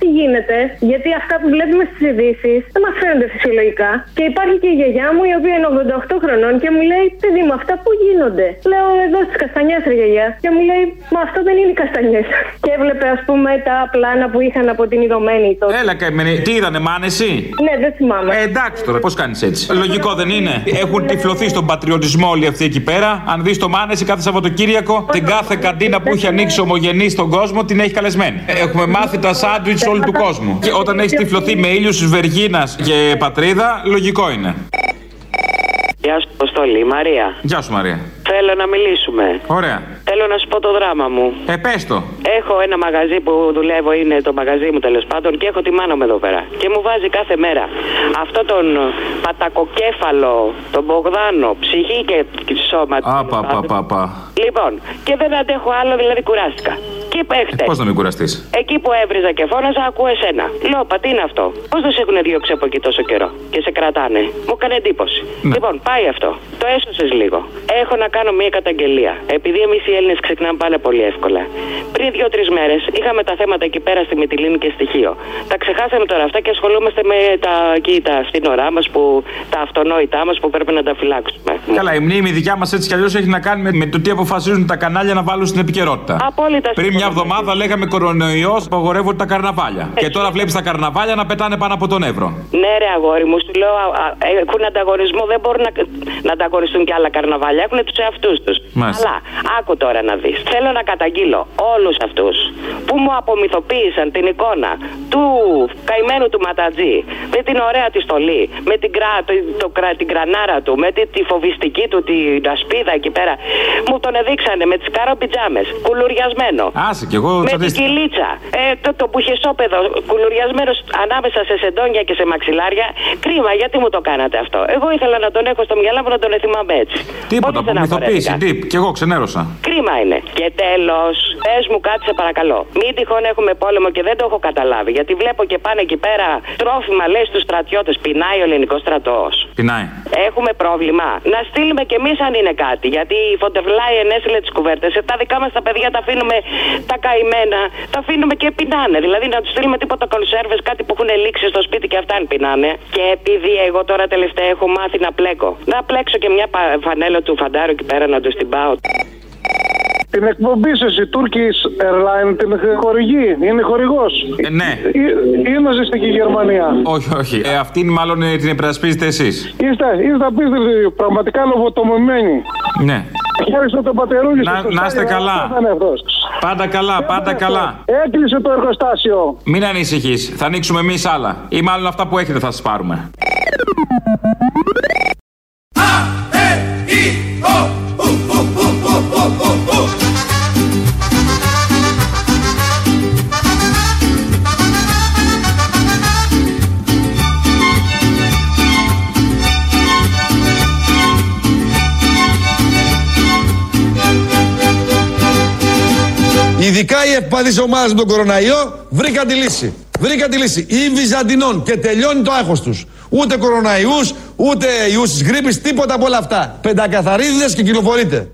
τι γίνεται, γιατί αυτά που βλέπουμε στις ειδήσεις δεν μας φαίνονται φυσιολογικά. Και υπάρχει και η γιαγιά μου η οποία είναι 88 χρονών και μου λέει, παιδί μου, αυτά που γίνονται; Λέω εδώ στις καστανιές, ρε γιαγιά. Και μου λέει, Μα αυτό δεν είναι οι καστανιές. [laughs] Και έβλεπε, ας πούμε, τα πλάνα που είχαν από την ειδωμένη τότε. Έλα καημένε, τι είδανε, μάνεση; Ναι, δεν θυμάμαι. Ε, εντάξει τώρα, πώς κάνεις έτσι. Λογικό δεν είναι. Έχουν τυφλωθεί στον πατριωτισμό όλοι αυτοί εκεί πέρα. Αν δεις το Μάνεση κάθε Σαββατοκύριακο, την κάθε καντίνα που έχει ανοίξει ομογενή στον κόσμο την έχει καλεσμένη. Έχουμε μάθει τα σάντουιτ όλου του κόσμου. Και όταν έχει τυφλωθεί με ήλιους Βεργίνας και πατρίδα, λογικό είναι. Γεια σου, Αποστολή, Μαρία. Γεια σου, Μαρία. Θέλω να μιλήσουμε. Ωραία. Θέλω να σου πω το δράμα μου. Ε, πες το. Έχω ένα μαγαζί που δουλεύω, είναι το μαγαζί μου τέλος πάντων, και έχω τη μάνα μου εδώ πέρα. Και μου βάζει κάθε μέρα αυτό τον πατακοκέφαλο, τον Μπογδάνο, ψυχή και σώμα. Απα, πα, πα, πα. Λοιπόν, και δεν αντέχω άλλο, δηλαδή κουράστηκα. Και παίχτε. Πώς να μην κουραστείς; Εκεί που έβριζα και φώναζα, ακούω εσένα. Λέω, Πα, τι είναι αυτό; Πώς δεν σε έχουν διώξει από εκεί τόσο καιρό και σε κρατάνε; Μου έκανε εντύπωση. Λοιπόν, πάει αυτό. Το έσωσες λίγο. Έχω να κάνω μία καταγγελία. Επειδή εμείς οι Έλληνες ξεκινάμε πάρα πολύ εύκολα. Πριν δύο-τρεις μέρες είχαμε τα θέματα εκεί πέρα στη Μυτιλίνη και στοιχείο. Τα ξεχάσαμε τώρα αυτά και ασχολούμαστε με τα, εκεί, τα φθηνορά μας, τα αυτονόητά μας που πρέπει να τα φυλάξουμε. Καλά, η μνήμη δικιά μας έτσι κι αλλιώς έχει να κάνει με, με το τι αποφασίζουν τα κανάλια να βάλουν στην επικαιρότητα. Απόλυτα Πριν μια εβδομάδα λέγαμε κορονοϊός, απαγορεύονται τα καρναβάλια. Και τώρα βλέπεις τα καρναβάλια να πετάνε πάνω από τον Εύρο. Ναι, ρε αγόρι μου, σου λέω, α, α, έχουν ανταγωνισμό, δεν μπορούν να, να ανταγωνιστούν και άλλα καρναβάλια. Έχουν τους εαυτούς τους. Μάλιστα. Αλλά άκου τώρα να δεις. Θέλω να καταγγείλω όλους αυτούς που μου απομυθοποίησαν την εικόνα του καημένου του Ματατζή με την ωραία τη στολή, με την, κρα, το, το, κρα- την κρανάρα του, με τη, τη φοβιστική του, την ασπίδα εκεί πέρα. Μου τον εδείξανε με τις κάρο πιτζάμες, κουλουριασμένο. Άσε κι εγώ Με την τσαντίστηκα. κυλίτσα. Ε, το, το που είχε σώπεδο κουλουριασμένος ανάμεσα σε σεντόνια και σε μαξιλάρια. Κρίμα, γιατί μου το κάνατε αυτό. Εγώ ήθελα να τον έχω στο μυαλά μου να τον θυμάμαι έτσι. Τίποτα, Πολύ που μυθοποίηση, στεναχωρέθηκα. τύπ. Κι εγώ ξενέρωσα. Κρίμα είναι. Και τέλος, πες μου κάτι σε παρακαλώ. Μην τυχόν έχουμε πόλεμο και δεν το έχω καταλάβει. Γιατί βλέπω και πάνε εκεί πέρα τρόφιμα, λέει στους στρατιώτες. Πεινάει ο ελληνικός στρατός. Πεινάει. Έχουμε πρόβλημα. Να στείλουμε κι εμείς αν είναι κάτι. Γιατί η Φοντεβλάη ενέσυλε τις κουβέρτες. Τα δικά μας τα παιδιά τα αφήνουμε τα καημένα. Τα αφήνουμε και πεινάνε. Δηλαδή να τους στείλουμε τίποτα κονσέρβε, κάτι που έχουν λήξει στο σπίτι και αυτά αν πεινάνε. Και επειδή εγώ τώρα τελευταία έχω μάθει να πλέκω. Να πλέξω και μια πα- φανέλα του φαντάρου εκεί πέρα να τους την πάω. Την εκπομπή σα, η Turkish Airline, την χορηγεί. Είναι χορηγός. Ε, ναι. Ή να ζήσετε και η Γερμανία. Όχι, όχι. Ε, αυτήν μάλλον ε, την υπερασπίζετε εσείς. Είστε, είστε απίστευτοι, πραγματικά λογοτομημένοι. Ναι. Ευχαριστώ τον πατερούλη Να- σας, να είστε Στέλιο, καλά. αυτός ήταν αυτός. Πάντα καλά, πάντα καλά. Έκλεισε το εργοστάσιο. Μην ανησυχείς. Θα ανοίξουμε εμείς άλλα. Ή μάλλον αυτά που έχετε θα σας πάρουμε. Ειδικά οι ευπαθεί ομάδες με τον κοροναϊό βρήκαν τη λύση. Βρήκαν τη λύση. Ή Βυζαντινών και τελειώνει το άγχος τους. Ούτε κοροναϊούς, ούτε ιούς της γρήπης, τίποτα από όλα αυτά. Πεντακαθαρίδες και κυκλοφορείτε.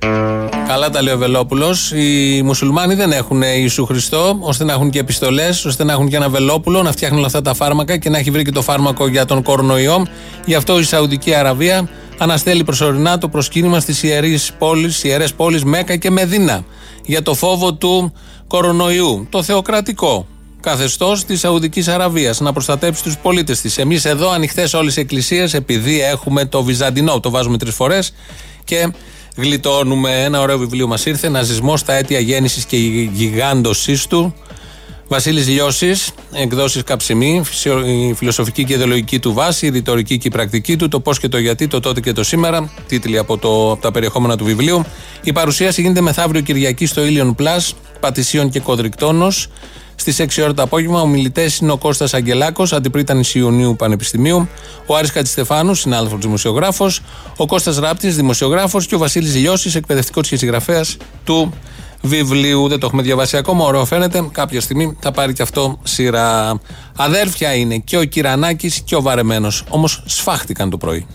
Καλά τα λέει ο Βελόπουλος. Οι μουσουλμάνοι δεν έχουν Ιησού Χριστό, ώστε να έχουν και επιστολές, ώστε να έχουν και ένα Βελόπουλο, να φτιάχνουν όλα αυτά τα φάρμακα και να έχει βρει και το φάρμακο για τον κορονοϊό. Γι' αυτό η Σαουδική Αραβία αναστέλει προσωρινά το προσκύνημα στις ιερέ πόλεις ιερές πόλεις Μέκα και Μεδίνα για το φόβο του κορονοϊού. Το θεοκρατικό καθεστώς της Σαουδικής Αραβίας να προστατέψει τους πολίτες της. Εμείς εδώ ανοιχτές όλες οι εκκλησίες, επειδή έχουμε το Βυζαντινό, το βάζουμε τρεις φορές και γλιτώνουμε. Ένα ωραίο βιβλίο μας ήρθε, Ναζισμός στα αίτια γέννησης και γιγάντωσής του. Βασίλης Λιώσης, εκδόσει Καψιμή, φυσιο- η φιλοσοφική και ιδεολογική του βάση, η ρητορική και η πρακτική του, το πώς και το γιατί, το τότε και το σήμερα, τίτλοι από, το, από τα περιεχόμενα του βιβλίου. Η παρουσίαση γίνεται μεθαύριο Κυριακή στο Ilion Plus, Πατησίων και Κοδρικτόνος. Στις 6 ώρα το απόγευμα, ο μιλητές είναι ο Κώστας Αγγελάκος, αντιπρίτανης Ιουνίου Πανεπιστημίου, ο Άρης Κατστεφάνου, συνάδελφος δημοσιογράφος, ο Κώστας Ράπτης, δημοσιογράφος και ο Βασίλης Λιώσης, εκπαιδευτικός και συγγραφέας του βιβλίου. Δεν το έχουμε διαβάσει ακόμα, ωραίο φαίνεται. Κάποια στιγμή θα πάρει και αυτό σειρά. Αδέρφια είναι και ο Κυρανάκης και ο Βαρεμένος. Όμως σφάχτηκαν το πρωί.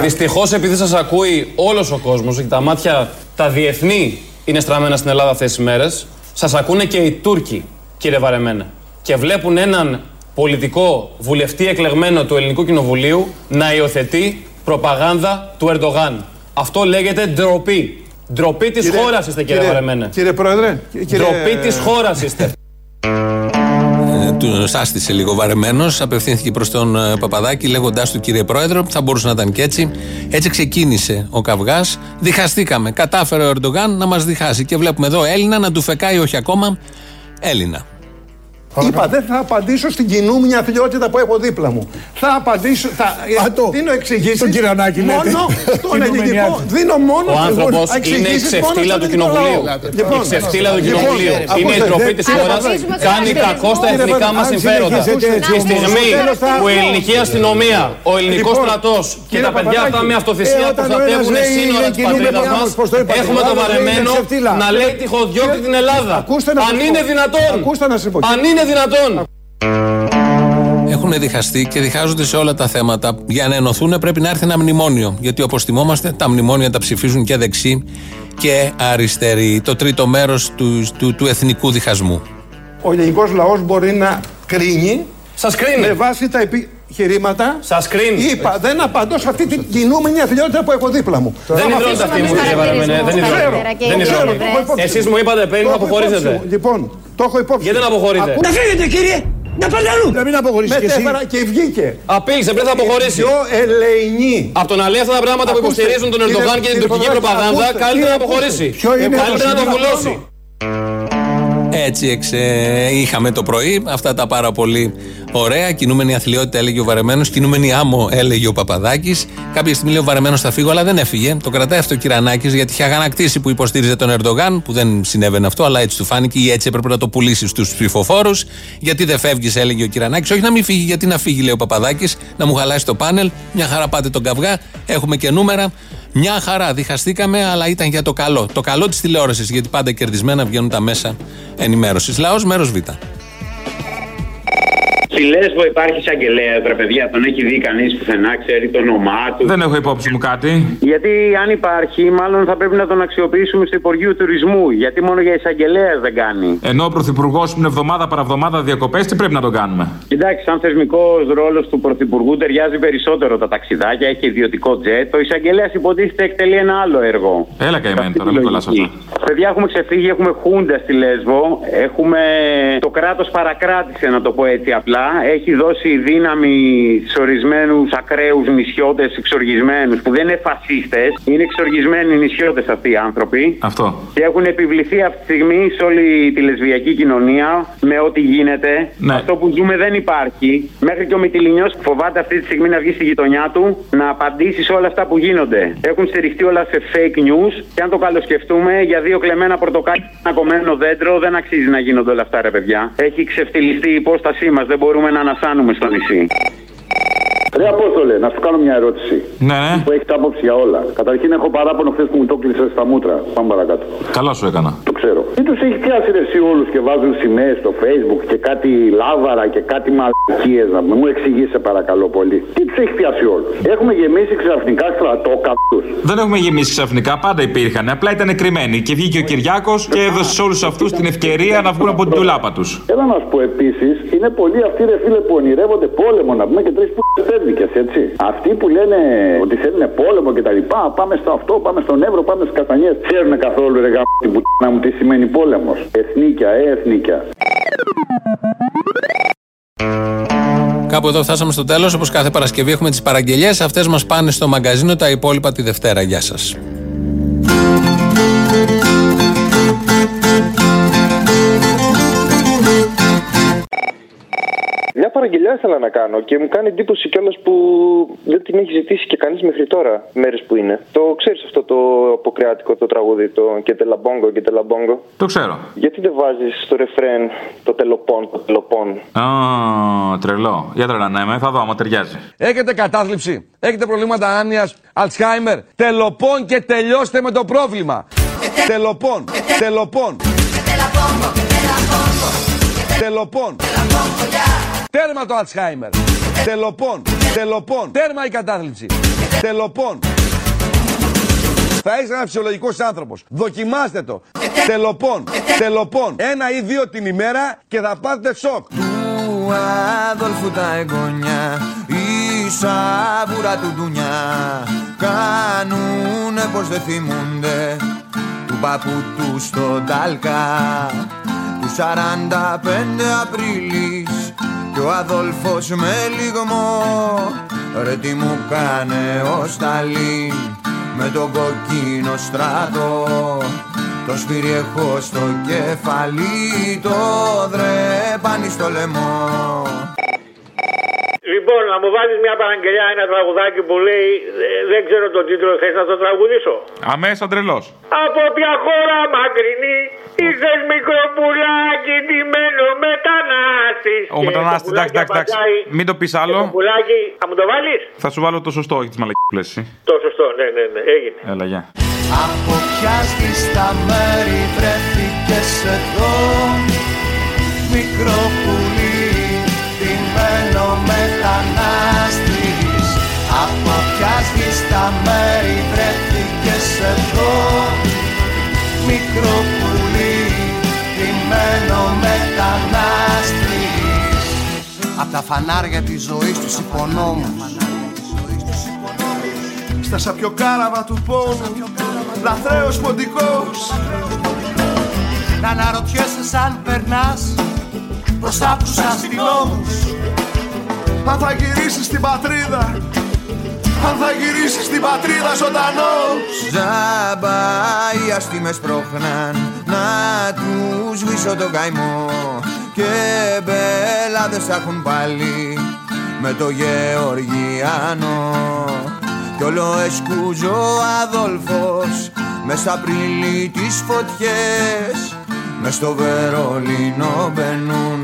Δυστυχώς, επειδή σας ακούει όλος ο κόσμος και τα μάτια τα διεθνή είναι στραμμένα στην Ελλάδα αυτές τις μέρες, σας ακούνε και οι Τούρκοι, κύριε Βαρεμένε. Και βλέπουν έναν πολιτικό βουλευτή εκλεγμένο του Ελληνικού Κοινοβουλίου να υιοθετεί προπαγάνδα του Ερντογάν. Αυτό λέγεται ντροπή. Ντροπή της Κύριε- χώρας είστε, κύριε, κύριε- Βαρεμένε. Κύριε Πρόεδρε. κύριε- Ντροπή της χώρας είστε. Ε, του σάστησε λίγο βαρεμένος. Απευθύνθηκε προς τον ε, Παπαδάκη λέγοντάς του κύριε Πρόεδρο, θα μπορούσε να ήταν και έτσι. Έτσι ξεκίνησε ο καυγάς. Διχαστήκαμε. Κατάφερε ο Ερντογάν να μας διχάσει. Και βλέπουμε εδώ Έλληνα να του φεκάει, όχι ακόμα Έλληνα. Είπα, δεν θα απαντήσω στην κοινού μια αθλειότητα που έχω δίπλα μου. Θα απαντήσω. Θα, ε, δίνω εξηγήσεις. στον Κυρανάκη λέτε. Μόνο [laughs] στον Κινούμενη ελληνικό. άκρη. Δίνω μόνο Ο άνθρωπος εξηγήσεις είναι η μόνο ξεφτύλα στον του ελληνικό κοινοβουλίου. λαό. Η ξεφτύλα του λοιπόν, κοινοβουλίου. Είναι η ακούστε, ντροπή δεν- της χώρα. Κάνει κακό στα Κύριε εθνικά Πρόεδρε, μας αν συμφέροντα. συνεχίζετε έτσι, Στη όμως, στιγμή στο τέλος θα- που η ελληνική αστυνομία, ο ελληνικός Λοιπόν, στρατός και κύριε τα παιδιά αυτά Παπαδάκη, με αυτοθυσία ε, όταν ο προστατεύουν ένας λέει σύνορα είναι της πατρίδας κινούμενη μας, άμμος, πώς το είπατε, έχουμε ο τον άλλος λέει είναι βαρεμένο ξεφτύλα. να λέει τυχοδιώκει την Ελλάδα. Ακούστε να Αν σας είναι πω. δυνατόν. Ακούστε να σας πω. Αν είναι δυνατόν. Έχουν διχαστεί και διχάζονται σε όλα τα θέματα. Για να ενωθούν πρέπει να έρθει ένα μνημόνιο. Γιατί όπως θυμόμαστε, τα μνημόνια τα ψηφίζουν και δεξί και αριστεροί. Το τρίτο μέρος του, του, του εθνικού διχασμού. Ο ελληνικός λαός μπορεί να κρίνει. Σας κρίνει. Με βάση τα επιχειρήματα. Σας κρίνει. Είπα, δεν απαντώ σε αυτή την κινούμενη αθλειότητα που έχω δίπλα μου. Δεν υδρώνεται αυτή η μου, κύριε Βαρεμένε. Δεν υδρώνεται. Δεν υδρώνεται. Εσείς μου είπατε πριν να αποχωρήσετε. Λοιπόν, το έχω υπόψη. Γιατί να αποχωρείτε; Να φύγετε, κύριε! Να πάνε αλλού! Να μην αποχωρήσεις και εσύ. Μετέφερα και βγήκε. Απείλησε πριν θα αποχωρήσει. Πιο ελεηνή. Από το να λέει αυτά τα πράγματα που Ακούστε, υποστηρίζουν τον κύριε- Ερντογάν και την κύριε τουρκική Παπαδάκη, προπαγάνδα, ακούστε, καλύτερα να κύριε, αποχωρήσει. ακούστε. Ποιο είναι Καλύτερα να το το σημείο βουλώσει. Έτσι εξε... είχαμε το πρωί αυτά τα πάρα πολύ ωραία. Κινούμενη αθλειότητα έλεγε ο Βαρεμένος, κινούμενη άμμο έλεγε ο Παπαδάκης. Κάποια στιγμή λέει ο Βαρεμένος θα φύγω, αλλά δεν έφυγε. Το κρατάει αυτό ο Κυρανάκης γιατί είχε αγανακτήσει που υποστήριζε τον Ερντογάν, που δεν συνέβαινε αυτό, αλλά έτσι του φάνηκε ή έτσι έπρεπε να το πουλήσει στους ψηφοφόρους. Γιατί δεν φεύγεις, έλεγε ο Κυρανάκης. Όχι να μην φύγει, γιατί να φύγει, λέει ο Παπαδάκης, να μου χαλάσει το πάνελ. Μια χαρά πάτε τον καυγά, έχουμε και νούμερα. Μια χαρά, διχαστήκαμε, αλλά ήταν για το καλό. Το καλό της τηλεόρασης, γιατί πάντα κερδισμένα βγαίνουν τα μέσα ενημέρωσης. Λαός, μέρος Β. Στη Λέσβο υπάρχει εισαγγελέα, ρε παιδιά, τον έχει δει κανείς πουθενά, ξέρει το όνομά του. Δεν έχω υπόψη μου κάτι. Γιατί αν υπάρχει, μάλλον θα πρέπει να τον αξιοποιήσουμε στο Υπουργείο Τουρισμού. Γιατί μόνο για εισαγγελέας δεν κάνει. Ενώ ο Πρωθυπουργός είναι εβδομάδα παραβδομάδα διακοπές, τι πρέπει να τον κάνουμε; Κοιτάξτε, σαν θεσμικός ρόλος του Πρωθυπουργού ταιριάζει περισσότερο τα ταξιδάκια, έχει ιδιωτικό τζετ. Ο εισαγγελέας υποτίθεται εκτελεί ένα άλλο έργο. Έλα καημένη τώρα, μην κολλάς αυτά. Παιδιά, έχουμε ξεφύγει, έχουμε χούντα στη Λέσβο. Έχουμε το κράτος παρακράτησε, να το πω έτσι απλά. Έχει δώσει δύναμη σε ορισμένους ακραίους νησιώτες εξοργισμένους που δεν είναι φασίστες. Είναι εξοργισμένοι νησιώτες αυτοί οι άνθρωποι. Αυτό. Και έχουν επιβληθεί αυτή τη στιγμή σε όλη τη λεσβιακή κοινωνία με ό,τι γίνεται. Ναι. Αυτό που ζούμε δεν υπάρχει. Μέχρι και ο Μητυλινιός φοβάται αυτή τη στιγμή να βγει στη γειτονιά του να απαντήσει σε όλα αυτά που γίνονται. Έχουν στηριχτεί όλα σε fake news και αν το καλοσκεφτούμε, για δύο κλεμμένα πορτοκάλια και ένα κομμένο δέντρο δεν αξίζει να γίνονται όλα αυτά, ρε παιδιά. Έχει ξεφτυλιστεί η υπόστασή μας, δεν μπορούμε να ανασάνουμε στο νησί. Ρε Απόστολε, να σου κάνω μια ερώτηση. Ναι, ναι. Που έχει άποψη για όλα. Καταρχήν έχω παράπονο χθες που μου το κλείσε στα μούτρα. Πάμε παρακάτω. Καλά σου έκανα. Το ξέρω. Τι τους έχεις πιάσει ρε εσύ όλους και βάζουν σημαίες στο facebook και κάτι λάβαρα και κάτι μαλακίες να πούμε. Μου εξηγεί σε παρακαλώ πολύ. Τι τους έχεις πιάσει όλους. Έχουμε γεμίσει ξαφνικά στρατό καπού. Δεν έχουμε γεμίσει ξαφνικά, πάντα υπήρχαν. Απλά ήταν κρυμμένοι. Και βγήκε ο Κυριάκος και έδωσε σε όλους αυτούς την ευκαιρία να βγουν από την τουλάπα τους. Έλα να σου πω επίσης, είναι πολλοί αυτοί ρε φίλε που ονειρεύονται πόλεμο να πούμε και τρεις που τέρνικε, έτσι. Αυτοί που λένε ότι θέλουν πόλεμο και τα λοιπά, πάμε στο αυτό, πάμε στον Εύρο, πάμε στις Καστανιέ. Ξέρουν καθόλου ρε γάμο την πουτάνα μου τι σημαίνει πόλεμος. Εθνίκια, ε, εθνίκια. Κάπου εδώ φτάσαμε στο τέλος. Όπως κάθε Παρασκευή έχουμε τις παραγγελίες. Αυτές μας πάνε στο μαγκαζίνο, τα υπόλοιπα τη Δευτέρα. Γεια σας. Μια παραγγελιά ήθελα να κάνω και μου κάνει εντύπωση κιόλας που δεν την έχει ζητήσει και κανείς μέχρι τώρα, μέρες που είναι. Το ξέρεις αυτό το αποκριάτικο το τραγούδι, το και τελαμπόγκο και τελαμπόγκο. Το ξέρω. Γιατί δεν βάζεις στο ρεφρέν το τελοπών, το τελοπών; Α, τρελό. Για τρελανέμε, θα δω άμα ταιριάζει. Έχετε κατάθλιψη, έχετε προβλήματα άνοια, Αλτσχάιμερ. Τελοπών και τελειώστε με το πρόβλημα. Τελοπών, τελοπών. Τελοπών. Τέρμα το Αλτσχάιμερ. Τελοπών, τελοπών. Τέρμα η κατάθλιψη. Τελοπών. Θα είσαι ένα φυσιολογικός άνθρωπος. Δοκιμάστε το. Τελοπών, τελοπών. Ένα ή δύο την ημέρα και θα πάτε σοκ. Του Αδόλφου τα εγγόνια η σαβούρα του ντουνιά κάνουνε πως δεν θυμούνται του παππού του στον Τάλκα του 45 Απρίλης και ο Αδόλφος με λιγμό ρε τι μου κάνε ο Σταλίν με τον κοκκίνο στράτο το σφύρι έχω στο κεφάλι. Το δρέπανι στο λαιμό Λοιπόν, να μου βάλεις μια παραγγελιά, ένα τραγουδάκι που λέει ε, Δεν ξέρω τον τίτλο, θες να το τραγουδήσω; Αμέσα τρελός. Από ποια χώρα μακρινή ήρθε μικροπουλάκι ντυμένο μετανάστης. Ο μετανάστης, εντάξει, εντάξει, εντάξει. Μην το πεις άλλο. Πουλάκι, θα μου το βάλεις; Θα σου βάλω το σωστό, όχι τις μαλακίες Το σωστό, ναι, ναι, ναι, έγινε. Έλα, γεια. Από ποια στα μέρη βρέθηκες εδώ Μικρό πουλί, ντυμένο μετανάστης. Από ποια στα μέρη βρέθηκες εδώ. Μικρό πουλί, ντυμένο μετανάστης. Απ' τα φανάρια της ζωής τους υπονόμους. Στα σαπιοκάραβα του πόνου Λαθρέος ποντικός. Να αναρωτιέσαι σαν περνάς Μπροστά από τους αστυνόμους Αν θα γυρίσεις στην πατρίδα Αν θα γυρίσεις στην πατρίδα ζωντανός. Ζάμπα οι αστήμες πρόχναν Να τους σβήσω τον καημό. Και μπελάδες θα έχουν πάλι Με το Γεωργιάνο Κι όλο εσκούζω ο Αδόλφος Μες στα πρίλη τις φωτιές. Μες στο Βερολίνο μπαίνουν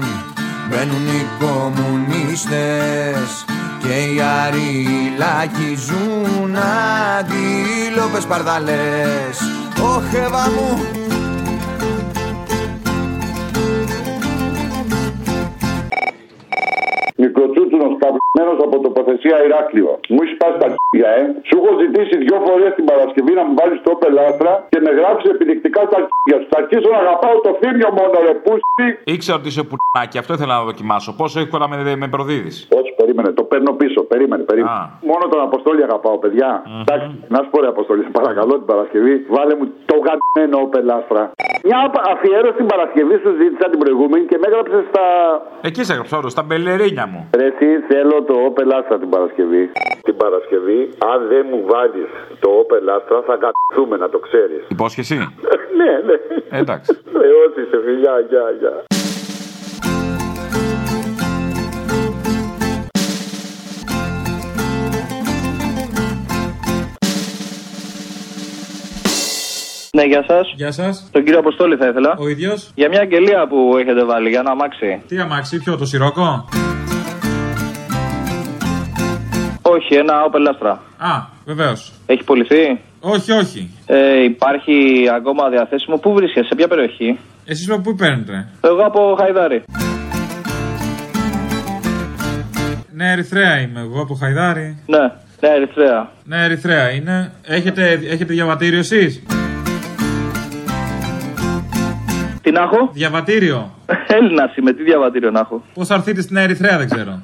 Μπαίνουν οι κομμουνίστες Και οι αριλάκοι ζουν Αντίλοπες παρδαλές. Ωχ Εύα μου Μικρό Τσούτσουνο καπνισμένο από τοποθεσία Ηράκλειο. Μου έχεις πάσει τα αρχίδια, ε. Σου έχω ζητήσει δυο φορές την Παρασκευή να μου βάλεις το πελάστρα και με γράψεις επιδεικτικά στα αρχίδια σου. Θα αρχίσω να αγαπάω το θύμιο μόνο, ρε πούστη. Ήξερα ότι είσαι πουτάκι, αυτό ήθελα να δοκιμάσω. Πόσο εύκολα με, με προδίδεις. Όχι, περίμενε, το παίρνω πίσω. Περίμενε, περίμενε. Μόνο τον Αποστόλη αγαπάω, παιδιά. Εντάξει, να σου πω ρε Αποστόλη, σε παρακαλώ την Παρασκευή, βάλε μου το γαμμένο πελάστρα. Μια αφιέρωση την Παρασκευή σου ζήτησα την προηγούμενη και με έγραψες στα. Εκεί σε έγραψα όντως, στα μπελερίνια μου. Ρε, εσύ θέλω το Opel Astra την Παρασκευή. Την Παρασκευή, αν δεν μου βάλεις το Opel Astra, θα κατηθούμε να το ξέρεις. Υπόσχεση; [laughs] ναι, ναι. Εντάξει. Ε, ό,τι σε φιλιά, γεια, γεια. Ναι, γεια σας. Γεια σας. Τον κύριο Αποστόλη θα ήθελα. Ο ίδιος. Για μια αγγελία που έχετε βάλει, για να αμάξι. Τι αμάξι, ποιο το σιρόκο; Όχι, ένα Opel Astra. Α, βεβαίως. Έχει πουληθεί. Όχι, όχι. Ε, υπάρχει ακόμα διαθέσιμο. Πού βρίσκεσαι, σε ποια περιοχή; Εσείς από πού παίρνετε; Εγώ από Χαϊδάρη. Ναι, Ερυθρέα είμαι εγώ από Χαϊδάρη. Ναι, ναι, Ερυθρέα. Ναι, Ερυθρέα είναι. Έχετε, έχετε διαβατήριο εσείς; Τι να έχω; Διαβατήριο. Έλληνα είμαι, τι διαβατήριο να έχω; Πώς θα έρθετε στην Ερυθρέα, δεν ξέρω.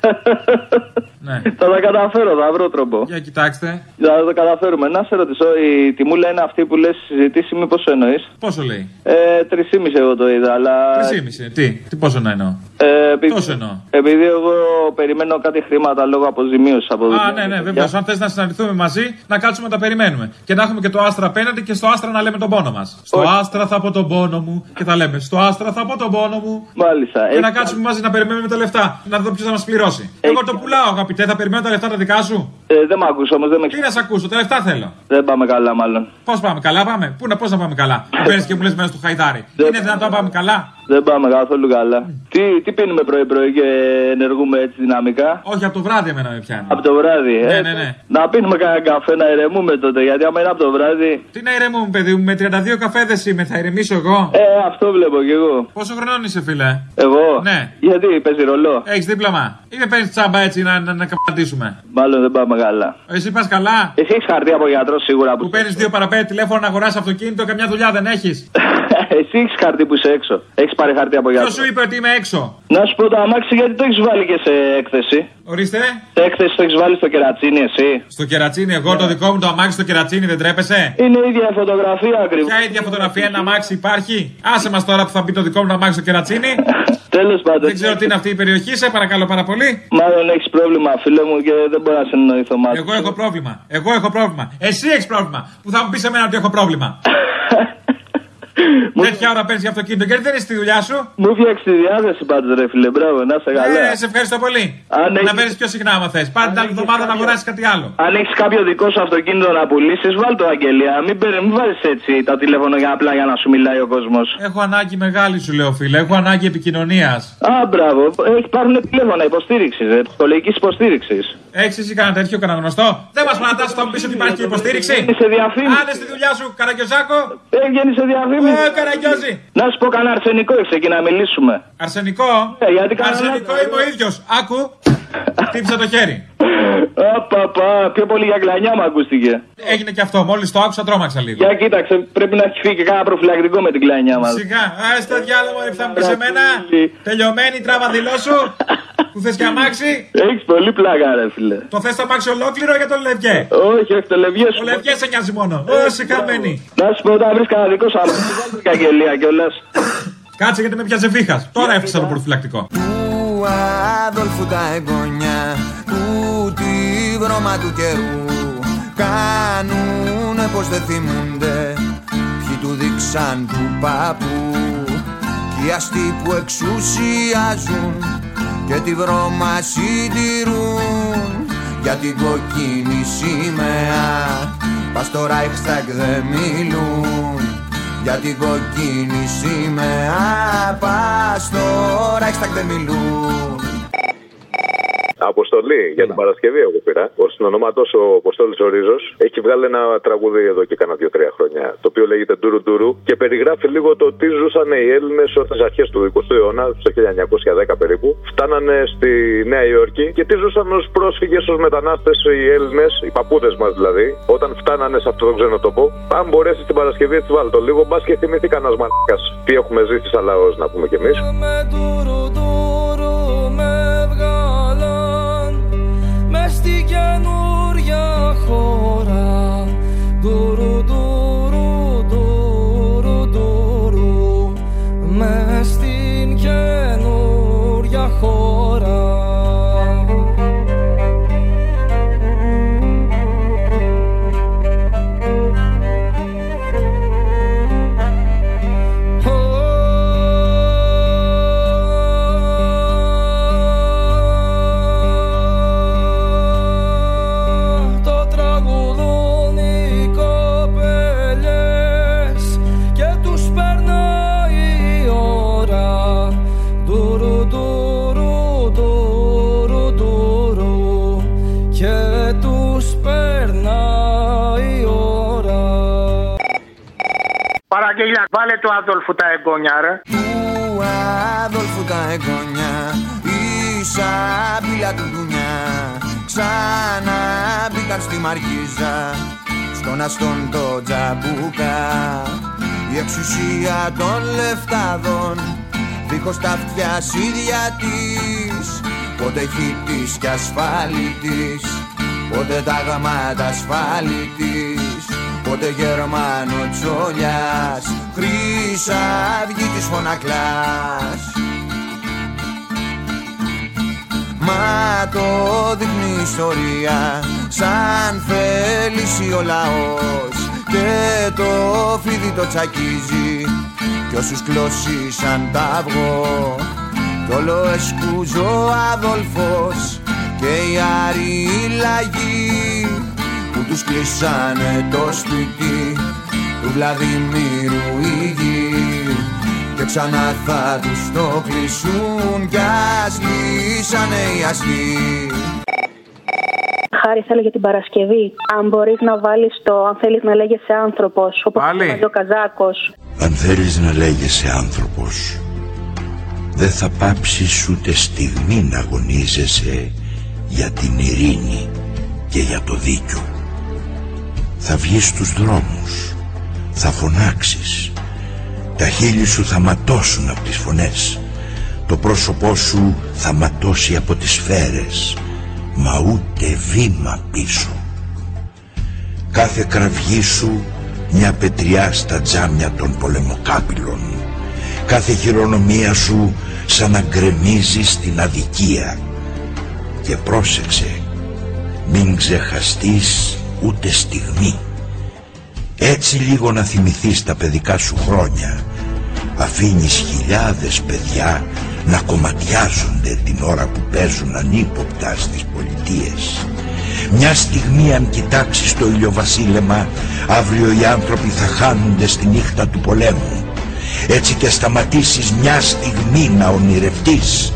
[laughs] ναι. Θα τα καταφέρω, θα βρω τρόπο. Για κοιτάξτε. Θα το καταφέρουμε. Να σε ρωτήσω, η τιμούλα είναι αυτή που λες συζητήσει, μήπω εννοείς; Πόσο λέει; Ε, 3,5 εγώ το είδα, αλλά. 3,5. Τι, τι πόσο να εννοώ; Ε, επειδή, Τόσο εννοώ. επειδή εγώ περιμένω κάτι χρήματα λόγω αποζημίωσης από Α, ναι, ναι, βέβαια. Αν θες να συναντηθούμε μαζί, να κάτσουμε να τα περιμένουμε. Και να έχουμε και το άστρα απέναντι και στο άστρα να λέμε τον πόνο μας. Στο άστρα θα πω τον πόνο μου και θα λέμε Στο άστρα θα πω τον πόνο μου. Μάλιστα. Και να κάτσουμε μαζί να περιμένουμε τα λεφτά. Να δω ποιος θα μας πληρώσει. Εγώ το πουλάω, αγαπητέ, θα περιμένω τα λεφτά τα δικά σου. Ε, δεν με ακούσω όμως, δεν με Τι να σε ακούσω, τα λεφτά θέλω. Δεν πάμε καλά, μάλλον. Πώς πάμε, καλά πάμε; Πού να, πώς να πάμε καλά; [laughs] Μου παίρνει και μου λες μέσα στο χαϊδάρι. Είναι δυνατόν να πάμε καλά; Δεν πάμε καθόλου καλά. Τι, τι πίνουμε πρωί-πρωί και ενεργούμε έτσι δυναμικά; Όχι, από το βράδυ εμένα με πιάνει. Από το βράδυ, ε. Ναι, ναι, ναι. Να πίνουμε κανένα καφέ να ηρεμούμε τότε. Γιατί άμα είναι από το βράδυ. Τι να ηρεμούμε, παιδί μου, με 32 καφέδες είμαι, θα ηρεμήσω εγώ. Ε, αυτό βλέπω κι εγώ. Πόσο χρονών είσαι, φίλε; Εγώ; Ναι. Γιατί παίζει ρολό; Έχεις δίπλωμα; Ή με παίρνει τσάμπα έτσι να, να, να καπατήσουμε. Μάλλον δεν πάμε καλά. Εσύ πας καλά. Εσύ έχεις χαρτί από γιατρός σίγουρα που. Που παίρνεις δύο παραπέντε τηλέφωνο να αγοράσει αυτοκίνητο, καμιά δουλειά δεν έχεις. [laughs] Εσύ έχεις χαρτί που είσαι έξω. Έχεις πάρει χαρτί από γιατρό. Ποιο σου είπε ότι είμαι έξω; Να σου πω το αμάξι γιατί το έχεις βάλει και σε έκθεση. Ορίστε. Σε έκθεση το έχεις βάλει στο κερατσίνι, εσύ. Στο κερατσίνι, εγώ το δικό μου το αμάξι στο κερατσίνι δεν τρέπεσαι; Είναι η ίδια φωτογραφία ακριβώς. Ποια ίδια φωτογραφία ένα αμάξι υπάρχει; Άσε μας τώρα που θα μπει το δικό μου το αμάξι στο κερατσίνι. [laughs] Τέλος πάντων. Δεν ξέρω τι είναι αυτή η περιοχή, σε παρακαλώ πάρα πολύ. Μάλλον έχεις πρόβλημα, φίλε μου, και δεν μπορώ να συνεννοηθώ μαζί. Εγώ έχω πρόβλημα. Εγώ έχω πρόβλημα. Εσύ έχεις πρόβλημα. Που θα μου πεις εμένα ότι έχω πρόβλημα. [laughs] Τέτοια ώρα παίρνει για αυτοκίνητο γιατί δεν είσαι στη δουλειά σου. Μου φτιάξεις τη διάθεση πάντως, ρε φίλε, μπράβο, να σε καλά. Ε, σε ευχαριστώ πολύ. Αν να έχεις- παίρνεις πιο συχνά άμα θες. Πάρε την άλλη εβδομάδα να αγοράσεις κάτι άλλο. Αν έχεις κάποιο δικό σου αυτοκίνητο να πουλήσεις, βάλ το αγγελία. Μην, παίρνει- μην βάζεις έτσι τα τηλέφωνα για απλά για να σου μιλάει ο κόσμος. Έχω ανάγκη μεγάλη σου λέω φίλε. Έχω ανάγκη επικοινωνίας. Α, μπράβο. Έχει πάρουν τηλέφωνα υποστήριξης, σχολική υποστήριξης. Έχεις εσύ κανένα τέτοιο κανένα γνωστό; Δεν μας παρατάσσει θα μου πεις ότι υπάρχει και υποστήριξη. σε διαφήμιση. Άντε στη δουλειά σου, Καραγκιόζάκο. Έβγαινε σε διαφήμιση. Ε, Καραγκιόζη. Να σου πω κανένα αρσενικό έχει εκεί να μιλήσουμε. Αρσενικό; Ε, γιατί κανένα- Αρσενικό είμαι ο ίδιος. Άκου. Τύψε το χέρι. Απαπα, πιο πολύ για κλανιά μου ακούστηκε. Έγινε και αυτό. Μόλις το άκουσα, τρόμαξα λίγο. Για κοίταξε, πρέπει να έχει φύγει και κάνα προφυλακτικό με την κλανιά μας. Σιγά, α το διάλογο, ρε, θα μου πει εμένα. Τελειωμένη τράβα δηλώσου. [laughs] Που θες και αμάξι. Έχεις πολύ πλάκα, ρε φίλε. Το θες το αμάξι ολόκληρο για τον Λευγέ; Όχι, όχι, το λευγέ Ο Λευγέ σε νοιάζει μόνο. Ω, σε καμένη. Να σου πω, όταν βρεις κανένα δικό σου αμάξι, βάλτε την αγγελία κιόλας. Κάτσε γιατί με πιάσε βήχας. Τώρα έφτιαξα το προφυλακτικό. του Αδόλφου τα εγγόνια που τη βρώμα του καιρού κάνουνε πως δεν θυμούνται ποιοι του δείξαν του παππού κι οι αστεί που εξουσιάζουν και τη βρώμα συντηρούν για την κοκκίνη σημαία. Πας στο Reichstag δεν μιλούν για την κοκκίνη σημαία. Πας στο Reichstag δεν μιλούν Αποστολή για την Παρασκευή, εγώ πήρα. Ο συνονόματο ο Αποστόλης ο Ρίζος έχει βγάλει ένα τραγούδι εδώ και κάνα δύο-τρία χρόνια. Το οποίο λέγεται Ντουρου Ντουρου και περιγράφει λίγο το τι ζούσαν οι Έλληνες στις αρχές του 20ου αιώνα, στο 1910 περίπου. Φτάνανε στη Νέα Υόρκη και τι ζούσαν ως πρόσφυγες, ως μετανάστες οι Έλληνες, οι παππούδες μας δηλαδή, όταν φτάνανε σε αυτό το ξένο τόπο. Αν μπορέσει την Παρασκευή, έτσι βάλει το λίγο, μπας και θυμηθεί κανένας μαλάκα. Τι έχουμε ζήσει σαν λαός, να πούμε κι εμείς. Στην καινούρια του Αδόλφου τα εγγόνια, ρε. Του Αδόλφου τα εγγόνια Ίσα μπήλα του δουνιά Ξανά μπήκαν στη Μαρκίζα Στον αστόν το τζαμπούκα. Η εξουσία των λεφτάδων Δίχως τα αυτιά ίδια της. Πότε χίτης κι ασφάλιτης Πότε τα γαμάτα ασφάλιτης. Πότε Γερμανο τσόλιας Χρύσα αυγή της φωνακλάς. Μα το δείχνει η ιστορία Σαν θέληση ο λαός. Και το φίδι το τσακίζει Κι όσους κλώσει σαν ταυγό Κι όλο εσκούζω ο Αδόλφος Και οι άριοι λαγοί Που τους κλείσανε το σπίτι Του Βλαδιμίρου η γη και ξανά θα τους το κλείσουν κι ας λύσανε οι αστεί Χάρη θέλω για την Παρασκευή. Αν μπορείς να βάλεις το αν θέλεις να λέγεσαι άνθρωπος, όπως Πάλι; ο Καζάκος. Αν θέλεις να λέγεσαι άνθρωπος Δεν θα πάψεις ούτε στιγμή να αγωνίζεσαι Για την ειρήνη και για το δίκιο Θα βγεις στους δρόμους Θα φωνάξεις. Τα χείλη σου θα ματώσουν από τις φωνές. Το πρόσωπό σου θα ματώσει από τις σφαίρες. Μα ούτε βήμα πίσω. Κάθε κραυγή σου μια πετριά στα τζάμια των πολεμοκάπηλων. Κάθε χειρονομία σου σαν να γκρεμίζει στην αδικία. Και πρόσεξε μην ξεχαστείς ούτε στιγμή Έτσι λίγο να θυμηθείς τα παιδικά σου χρόνια. Αφήνεις χιλιάδες παιδιά να κομματιάζονται την ώρα που παίζουν ανύποπτα στις πολιτείες. Μια στιγμή αν κοιτάξεις το ηλιοβασίλεμα Αύριο οι άνθρωποι θα χάνονται στη νύχτα του πολέμου. Έτσι και σταματήσεις μια στιγμή να ονειρευτείς.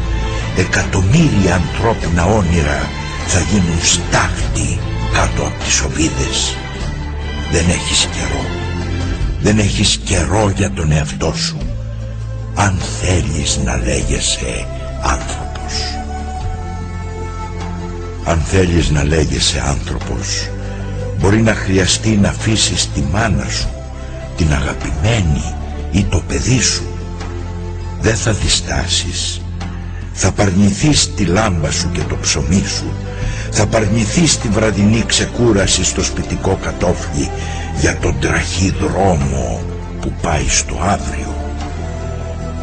Εκατομμύρια ανθρώπινα όνειρα θα γίνουν στάχτη κάτω από τις οβίδες Δεν έχεις καιρό. Δεν έχεις καιρό για τον εαυτό σου Αν θέλεις να λέγεσαι άνθρωπος. Αν θέλεις να λέγεσαι άνθρωπος Μπορεί να χρειαστεί να αφήσεις τη μάνα σου Την αγαπημένη ή το παιδί σου. Δεν θα διστάσεις. Θα παρνηθείς τη λάμπα σου και το ψωμί σου Θα παρνηθείς τη βραδινή ξεκούραση στο σπιτικό κατόφλι Για τον τραχή δρόμο που πάει στο αύριο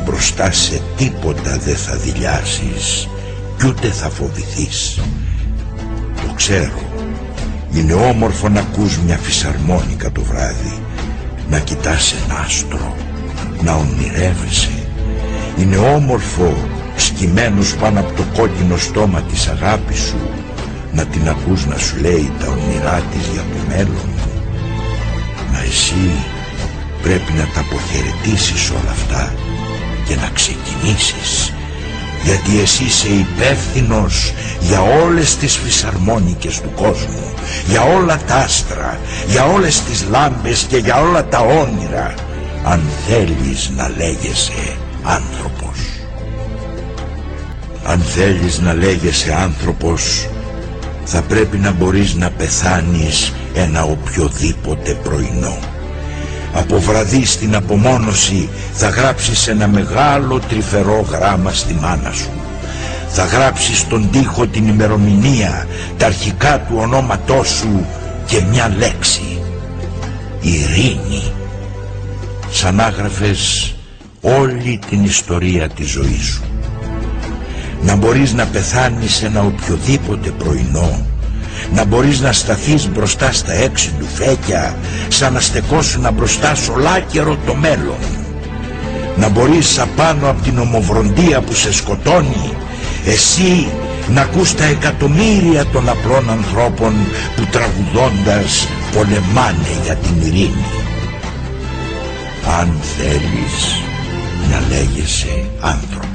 Μπροστά σε τίποτα δεν θα δηλιάσεις Κι ούτε θα φοβηθείς το ξέρω. Είναι όμορφο να ακούς μια φυσαρμόνικα το βράδυ. Να κοιτάς ένα άστρο. Να ονειρεύεσαι. Είναι όμορφο σκυμμένος πάνω από το κόκκινο στόμα της αγάπης σου να την ακούς να σου λέει τα όνειρά της για το μέλλον. Μα εσύ πρέπει να τα αποχαιρετήσεις όλα αυτά και να ξεκινήσεις γιατί εσύ είσαι υπεύθυνος για όλες τις φυσαρμόνικες του κόσμου, για όλα τα άστρα, για όλες τις λάμπες και για όλα τα όνειρα, αν θέλεις να λέγεσαι άνθρωπος. Αν θέλεις να λέγεσαι άνθρωπος, θα πρέπει να μπορείς να πεθάνεις ένα οποιοδήποτε πρωινό. Από βραδύ στην απομόνωση θα γράψεις ένα μεγάλο τρυφερό γράμμα στη μάνα σου. Θα γράψεις στον τοίχο την ημερομηνία, τα αρχικά του ονόματός σου και μια λέξη. Ειρήνη. Σαν άγραφες όλη την ιστορία της ζωής σου. Να μπορείς να πεθάνεις ένα οποιοδήποτε πρωινό. Να μπορείς να σταθείς μπροστά στα έξι του φέκια σαν να στεκόσουν μπροστά σ' ολάκερο το μέλλον. Να μπορείς απάνω από την ομοβροντία που σε σκοτώνει εσύ να ακούς τα εκατομμύρια των απλών ανθρώπων που τραγουδώντας πολεμάνε για την ειρήνη. Αν θέλεις να λέγεσαι άνθρωπος